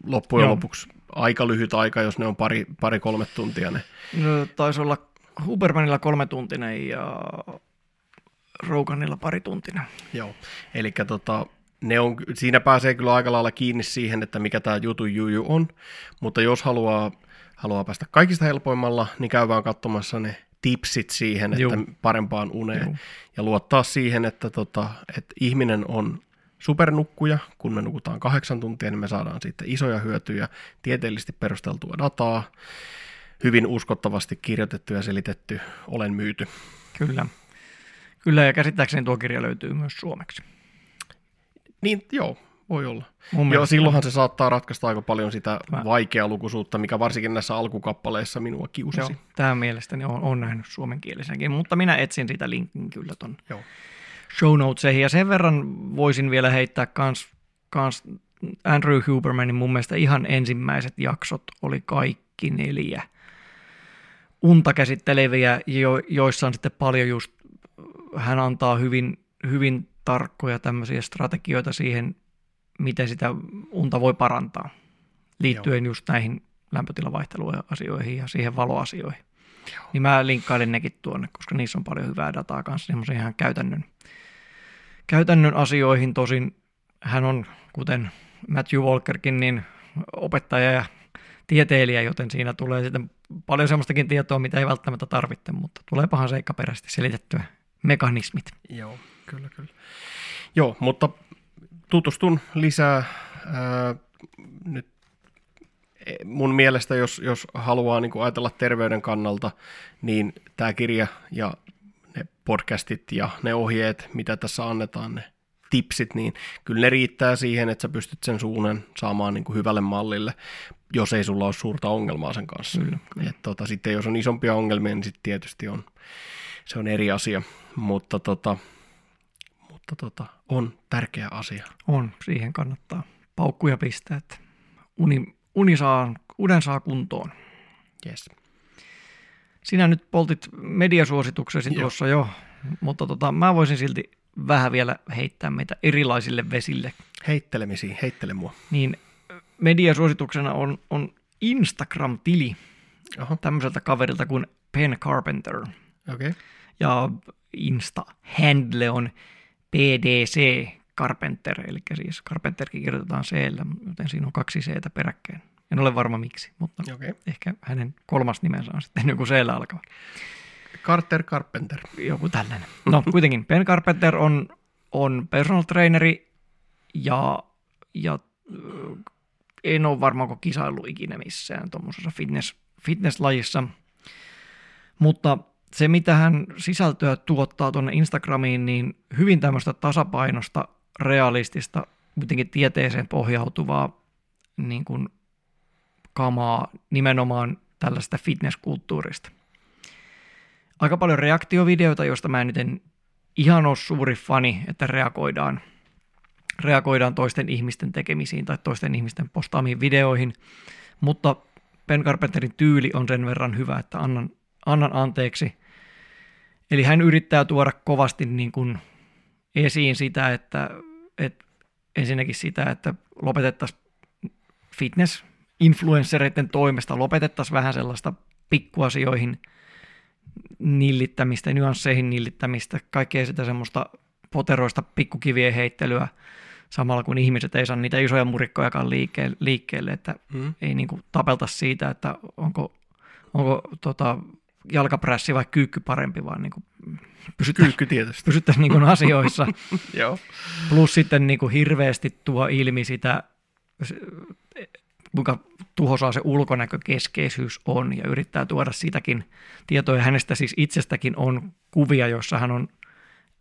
S1: loppujen Joo. lopuksi aika lyhyt aika, jos ne on pari, pari kolme tuntia ne.
S2: No, taisi olla Hubermanilla kolme tuntinen ja Roganilla pari tuntinen.
S1: Joo, eli tota, ne on, siinä pääsee kyllä aika lailla kiinni siihen, että mikä tämä jutu juju on, mutta jos haluaa, haluaa päästä kaikista helpoimmalla, niin käy vaan katsomassa ne tipsit siihen, että Juu. parempaan uneen Juu. ja luottaa siihen, että, tota, että ihminen on supernukkuja, kun me nukutaan kahdeksan tuntia, niin me saadaan sitten isoja hyötyjä, tieteellisesti perusteltua dataa, hyvin uskottavasti kirjoitettu ja selitetty, olen myyty.
S2: Kyllä. Kyllä, ja käsittääkseni tuo kirja löytyy myös suomeksi.
S1: Niin, joo, voi olla. Mun joo, silloinhan se saattaa ratkaista aika paljon sitä Mä... lukuisuutta, mikä varsinkin näissä alkukappaleissa minua kiusasi. Joo,
S2: tämä mielestäni on, on nähnyt suomenkielisenkin, mutta minä etsin sitä linkin kyllä ton joo. show notesihin. Ja sen verran voisin vielä heittää kans, kans Andrew Hubermanin mun mielestä ihan ensimmäiset jaksot oli kaikki neljä unta käsitteleviä, jo, joissa on sitten paljon just, hän antaa hyvin, hyvin tarkkoja tämmöisiä strategioita siihen, miten sitä unta voi parantaa, liittyen Joo. just näihin lämpötilavaihteluasioihin ja siihen valoasioihin. Joo. Niin mä linkkailin nekin tuonne, koska niissä on paljon hyvää dataa kanssa, semmoisia ihan käytännön, käytännön asioihin. Tosin hän on, kuten Matthew Walkerkin, niin opettaja ja tieteilijä, joten siinä tulee sitten paljon semmoistakin tietoa, mitä ei välttämättä tarvitse, mutta tuleepahan seikkaperäisesti selitettyä mekanismit.
S1: Joo, kyllä, kyllä. Joo, mutta tutustun lisää ää, nyt e, mun mielestä, jos, jos haluaa niin ajatella terveyden kannalta, niin tämä kirja ja ne podcastit ja ne ohjeet, mitä tässä annetaan, ne tipsit, niin kyllä ne riittää siihen, että sä pystyt sen suunnan saamaan niin kuin hyvälle mallille, jos ei sulla ole suurta ongelmaa sen kanssa. Kyllä, kyllä. Et, tota, sitten jos on isompia ongelmia, niin sitten tietysti on, se on eri asia, mutta tota, mutta tota, on tärkeä asia.
S2: On, siihen kannattaa paukkuja pistää, että uni, uni saa, unen saa kuntoon.
S1: Yes.
S2: Sinä nyt poltit mediasuosituksesi Joo. tuossa jo, mutta tota, mä voisin silti vähän vielä heittää meitä erilaisille vesille.
S1: Heittelemisiin, heittele mua.
S2: Niin mediasuosituksena on, on Instagram-tili Oho. tämmöiseltä kaverilta kuin Pen Carpenter.
S1: Okay.
S2: Ja Insta-handle on PDC Carpenter, eli siis Carpenterkin kirjoitetaan c joten siinä on kaksi c peräkkäin. En ole varma miksi, mutta okay. ehkä hänen kolmas nimensä on sitten joku c alkava.
S1: Carter Carpenter.
S2: Joku tällainen. No kuitenkin, Ben Carpenter on, on personal traineri ja, ja en ole varmaan kisailu ikinä missään tuommoisessa fitness, fitness-lajissa, mutta se, mitä hän sisältöä tuottaa tuonne Instagramiin, niin hyvin tämmöistä tasapainosta, realistista, kuitenkin tieteeseen pohjautuvaa niin kuin kamaa nimenomaan tällaista fitnesskulttuurista. Aika paljon reaktiovideoita, joista mä nyt en ihan ole suuri fani, että reagoidaan, reagoidaan toisten ihmisten tekemisiin tai toisten ihmisten postaamiin videoihin, mutta Ben Carpenterin tyyli on sen verran hyvä, että annan, annan anteeksi – Eli hän yrittää tuoda kovasti niin kuin esiin sitä, että, että ensinnäkin sitä, että lopetettaisiin fitness influenssereiden toimesta, lopetettaisiin vähän sellaista pikkuasioihin nillittämistä, nyansseihin nillittämistä, kaikkea sitä semmoista poteroista pikkukivien heittelyä, samalla kun ihmiset ei saa niitä isoja murikkojakaan liikkeelle, että mm. ei niin kuin tapelta siitä, että onko onko tota, jalkaprässi vai kyykky parempi, vaan niin kuin pysyttäisiin,
S1: Kyykky tietysti.
S2: pysyttäisiin niin kuin asioissa.
S1: Joo.
S2: Plus sitten niin kuin hirveästi tuo ilmi sitä, kuinka tuhosaa se ulkonäkökeskeisyys on ja yrittää tuoda sitäkin tietoa. Ja hänestä siis itsestäkin on kuvia, joissa hän on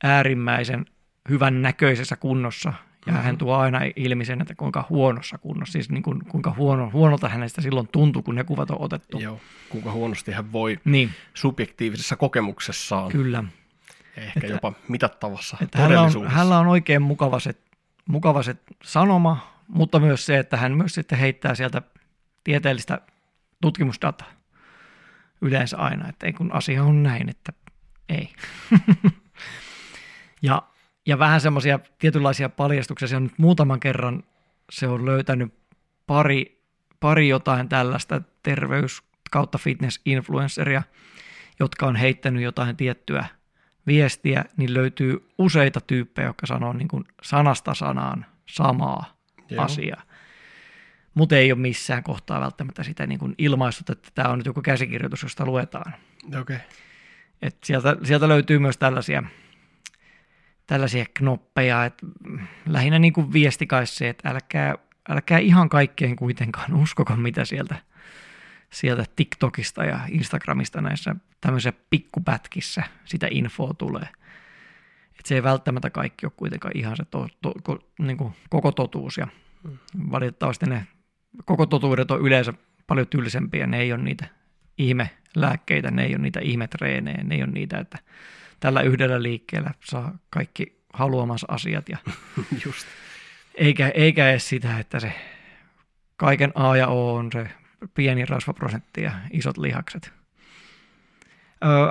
S2: äärimmäisen hyvän näköisessä kunnossa. Ja
S1: Mhm.
S2: hän tuo aina ilmi sen, että kuinka huonossa kunnossa, siis niin kuin, kuinka huono, huonolta hänestä silloin tuntui, kun ne kuvat on otettu.
S1: Joo. Kuinka huonosti hän voi
S2: Niin,
S1: subjektiivisessa kokemuksessaan,
S2: kyllä.
S1: ehkä
S2: Että-
S1: jopa mitattavassa
S2: Että hänellä, on, hänellä on oikein mukava se, mukava se sanoma, mutta myös se, että hän myös sitten heittää sieltä tieteellistä tutkimusdataa yleensä aina, että ei kun asia on näin, että ei. ja, ja vähän semmoisia tietynlaisia paljastuksia, se on nyt muutaman kerran se on löytänyt pari, pari jotain tällaista terveys kautta fitness-influenceria, jotka on heittänyt jotain tiettyä viestiä, niin löytyy useita tyyppejä, jotka sanoo niin kuin sanasta sanaan samaa
S1: Joo.
S2: asiaa. Mutta ei ole missään kohtaa välttämättä sitä niin kuin ilmaistut, että tämä on nyt joku käsikirjoitus, josta luetaan.
S1: Okay.
S2: Et sieltä, sieltä löytyy myös tällaisia, tällaisia knoppeja, että lähinnä niin kuin viesti kai se, että älkää, älkää ihan kaikkeen kuitenkaan uskoko, mitä sieltä, sieltä TikTokista ja Instagramista näissä tämmöisissä pikkupätkissä sitä infoa tulee. Et se ei välttämättä kaikki ole kuitenkaan ihan se to, to, ko, niin kuin koko totuus ja valitettavasti ne koko totuudet on yleensä paljon tylsempiä, ne ei ole niitä ihme lääkkeitä, ne ei ole niitä ihmetreenejä, ne ei ole niitä, että tällä yhdellä liikkeellä saa kaikki haluamansa asiat ja
S1: Just.
S2: eikä, eikä edes sitä, että se kaiken A ja O on se pieni rasvaprosentti ja isot lihakset.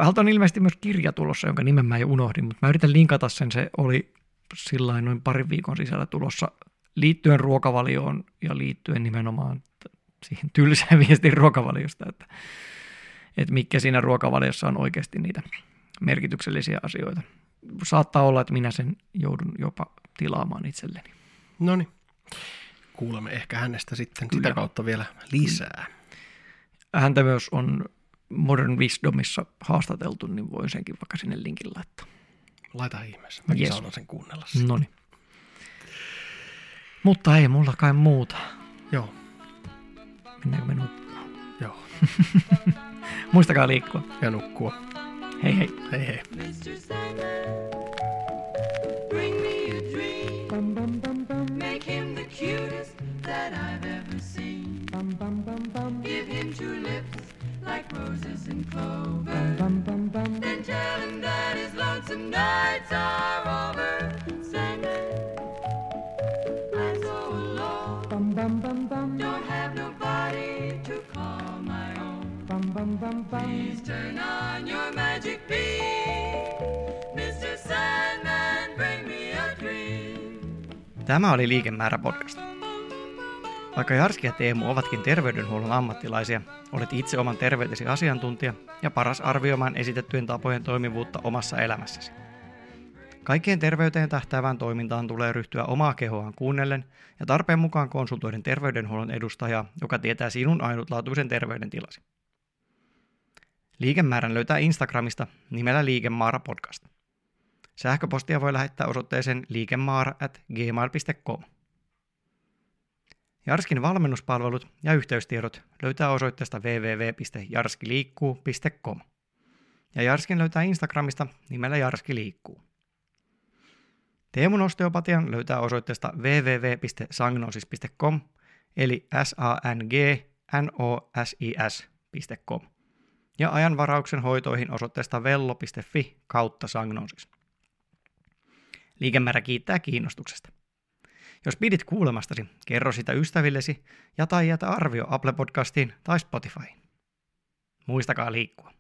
S2: Hältä on ilmeisesti myös kirja tulossa, jonka nimen mä jo unohdin, mutta mä yritän linkata sen. Se oli sillä noin parin viikon sisällä tulossa liittyen ruokavalioon ja liittyen nimenomaan siihen tylsään viestin ruokavaliosta, että, että mikä siinä ruokavaliossa on oikeasti niitä merkityksellisiä asioita. Saattaa olla, että minä sen joudun jopa tilaamaan itselleni.
S1: No niin. Kuulemme ehkä hänestä sitten
S2: Kyllä.
S1: sitä kautta vielä lisää.
S2: Häntä myös on Modern Wisdomissa haastateltu, niin voin senkin vaikka sinne linkin laittaa.
S1: Laita ihmeessä. Mäkin
S2: Yes.
S1: saanan sen kuunnella. Mm.
S2: No niin. Mutta ei mulla kai muuta.
S1: Joo.
S2: Mennäänkö me nukkumaan?
S1: Joo.
S2: Muistakaa liikkua.
S1: Ja nukkua.
S2: Hei hey,
S1: hey, hey.
S3: Mr. Sandman, bring me a dream. Make him the cutest that I've ever seen. Give him two lips like roses and clover. Then tell him that his lonesome nights are over. Sandman, I'm so alone. Don't have own. Please turn on your magic beam. Mr. Sandman, bring me a dream.
S2: Tämä oli Liikemäärä podcast. Vaikka Jarski ja Teemu ovatkin terveydenhuollon ammattilaisia, olet itse oman terveytesi asiantuntija ja paras arvioimaan esitettyjen tapojen toimivuutta omassa elämässäsi. Kaikkeen terveyteen tähtäävään toimintaan tulee ryhtyä omaa kehoaan kuunnellen ja tarpeen mukaan konsultoiden terveydenhuollon edustajaa, joka tietää sinun ainutlaatuisen terveydentilasi. Liikemäärän löytää Instagramista nimellä Liikemaara podcast. Sähköpostia voi lähettää osoitteeseen liikemaara at gmail.com. Jarskin valmennuspalvelut ja yhteystiedot löytää osoitteesta www.jarskiliikkuu.com. Ja Jarskin löytää Instagramista nimellä Jarski liikkuu. Teemun osteopatian löytää osoitteesta www.sangnosis.com eli s a n g n o s i s.com ja ajanvarauksen hoitoihin osoitteesta vello.fi kautta sangnosis. Liikemäärä kiittää kiinnostuksesta. Jos pidit kuulemastasi, kerro sitä ystävillesi ja tai jätä arvio Apple Podcastiin tai Spotifyin. Muistakaa liikkua.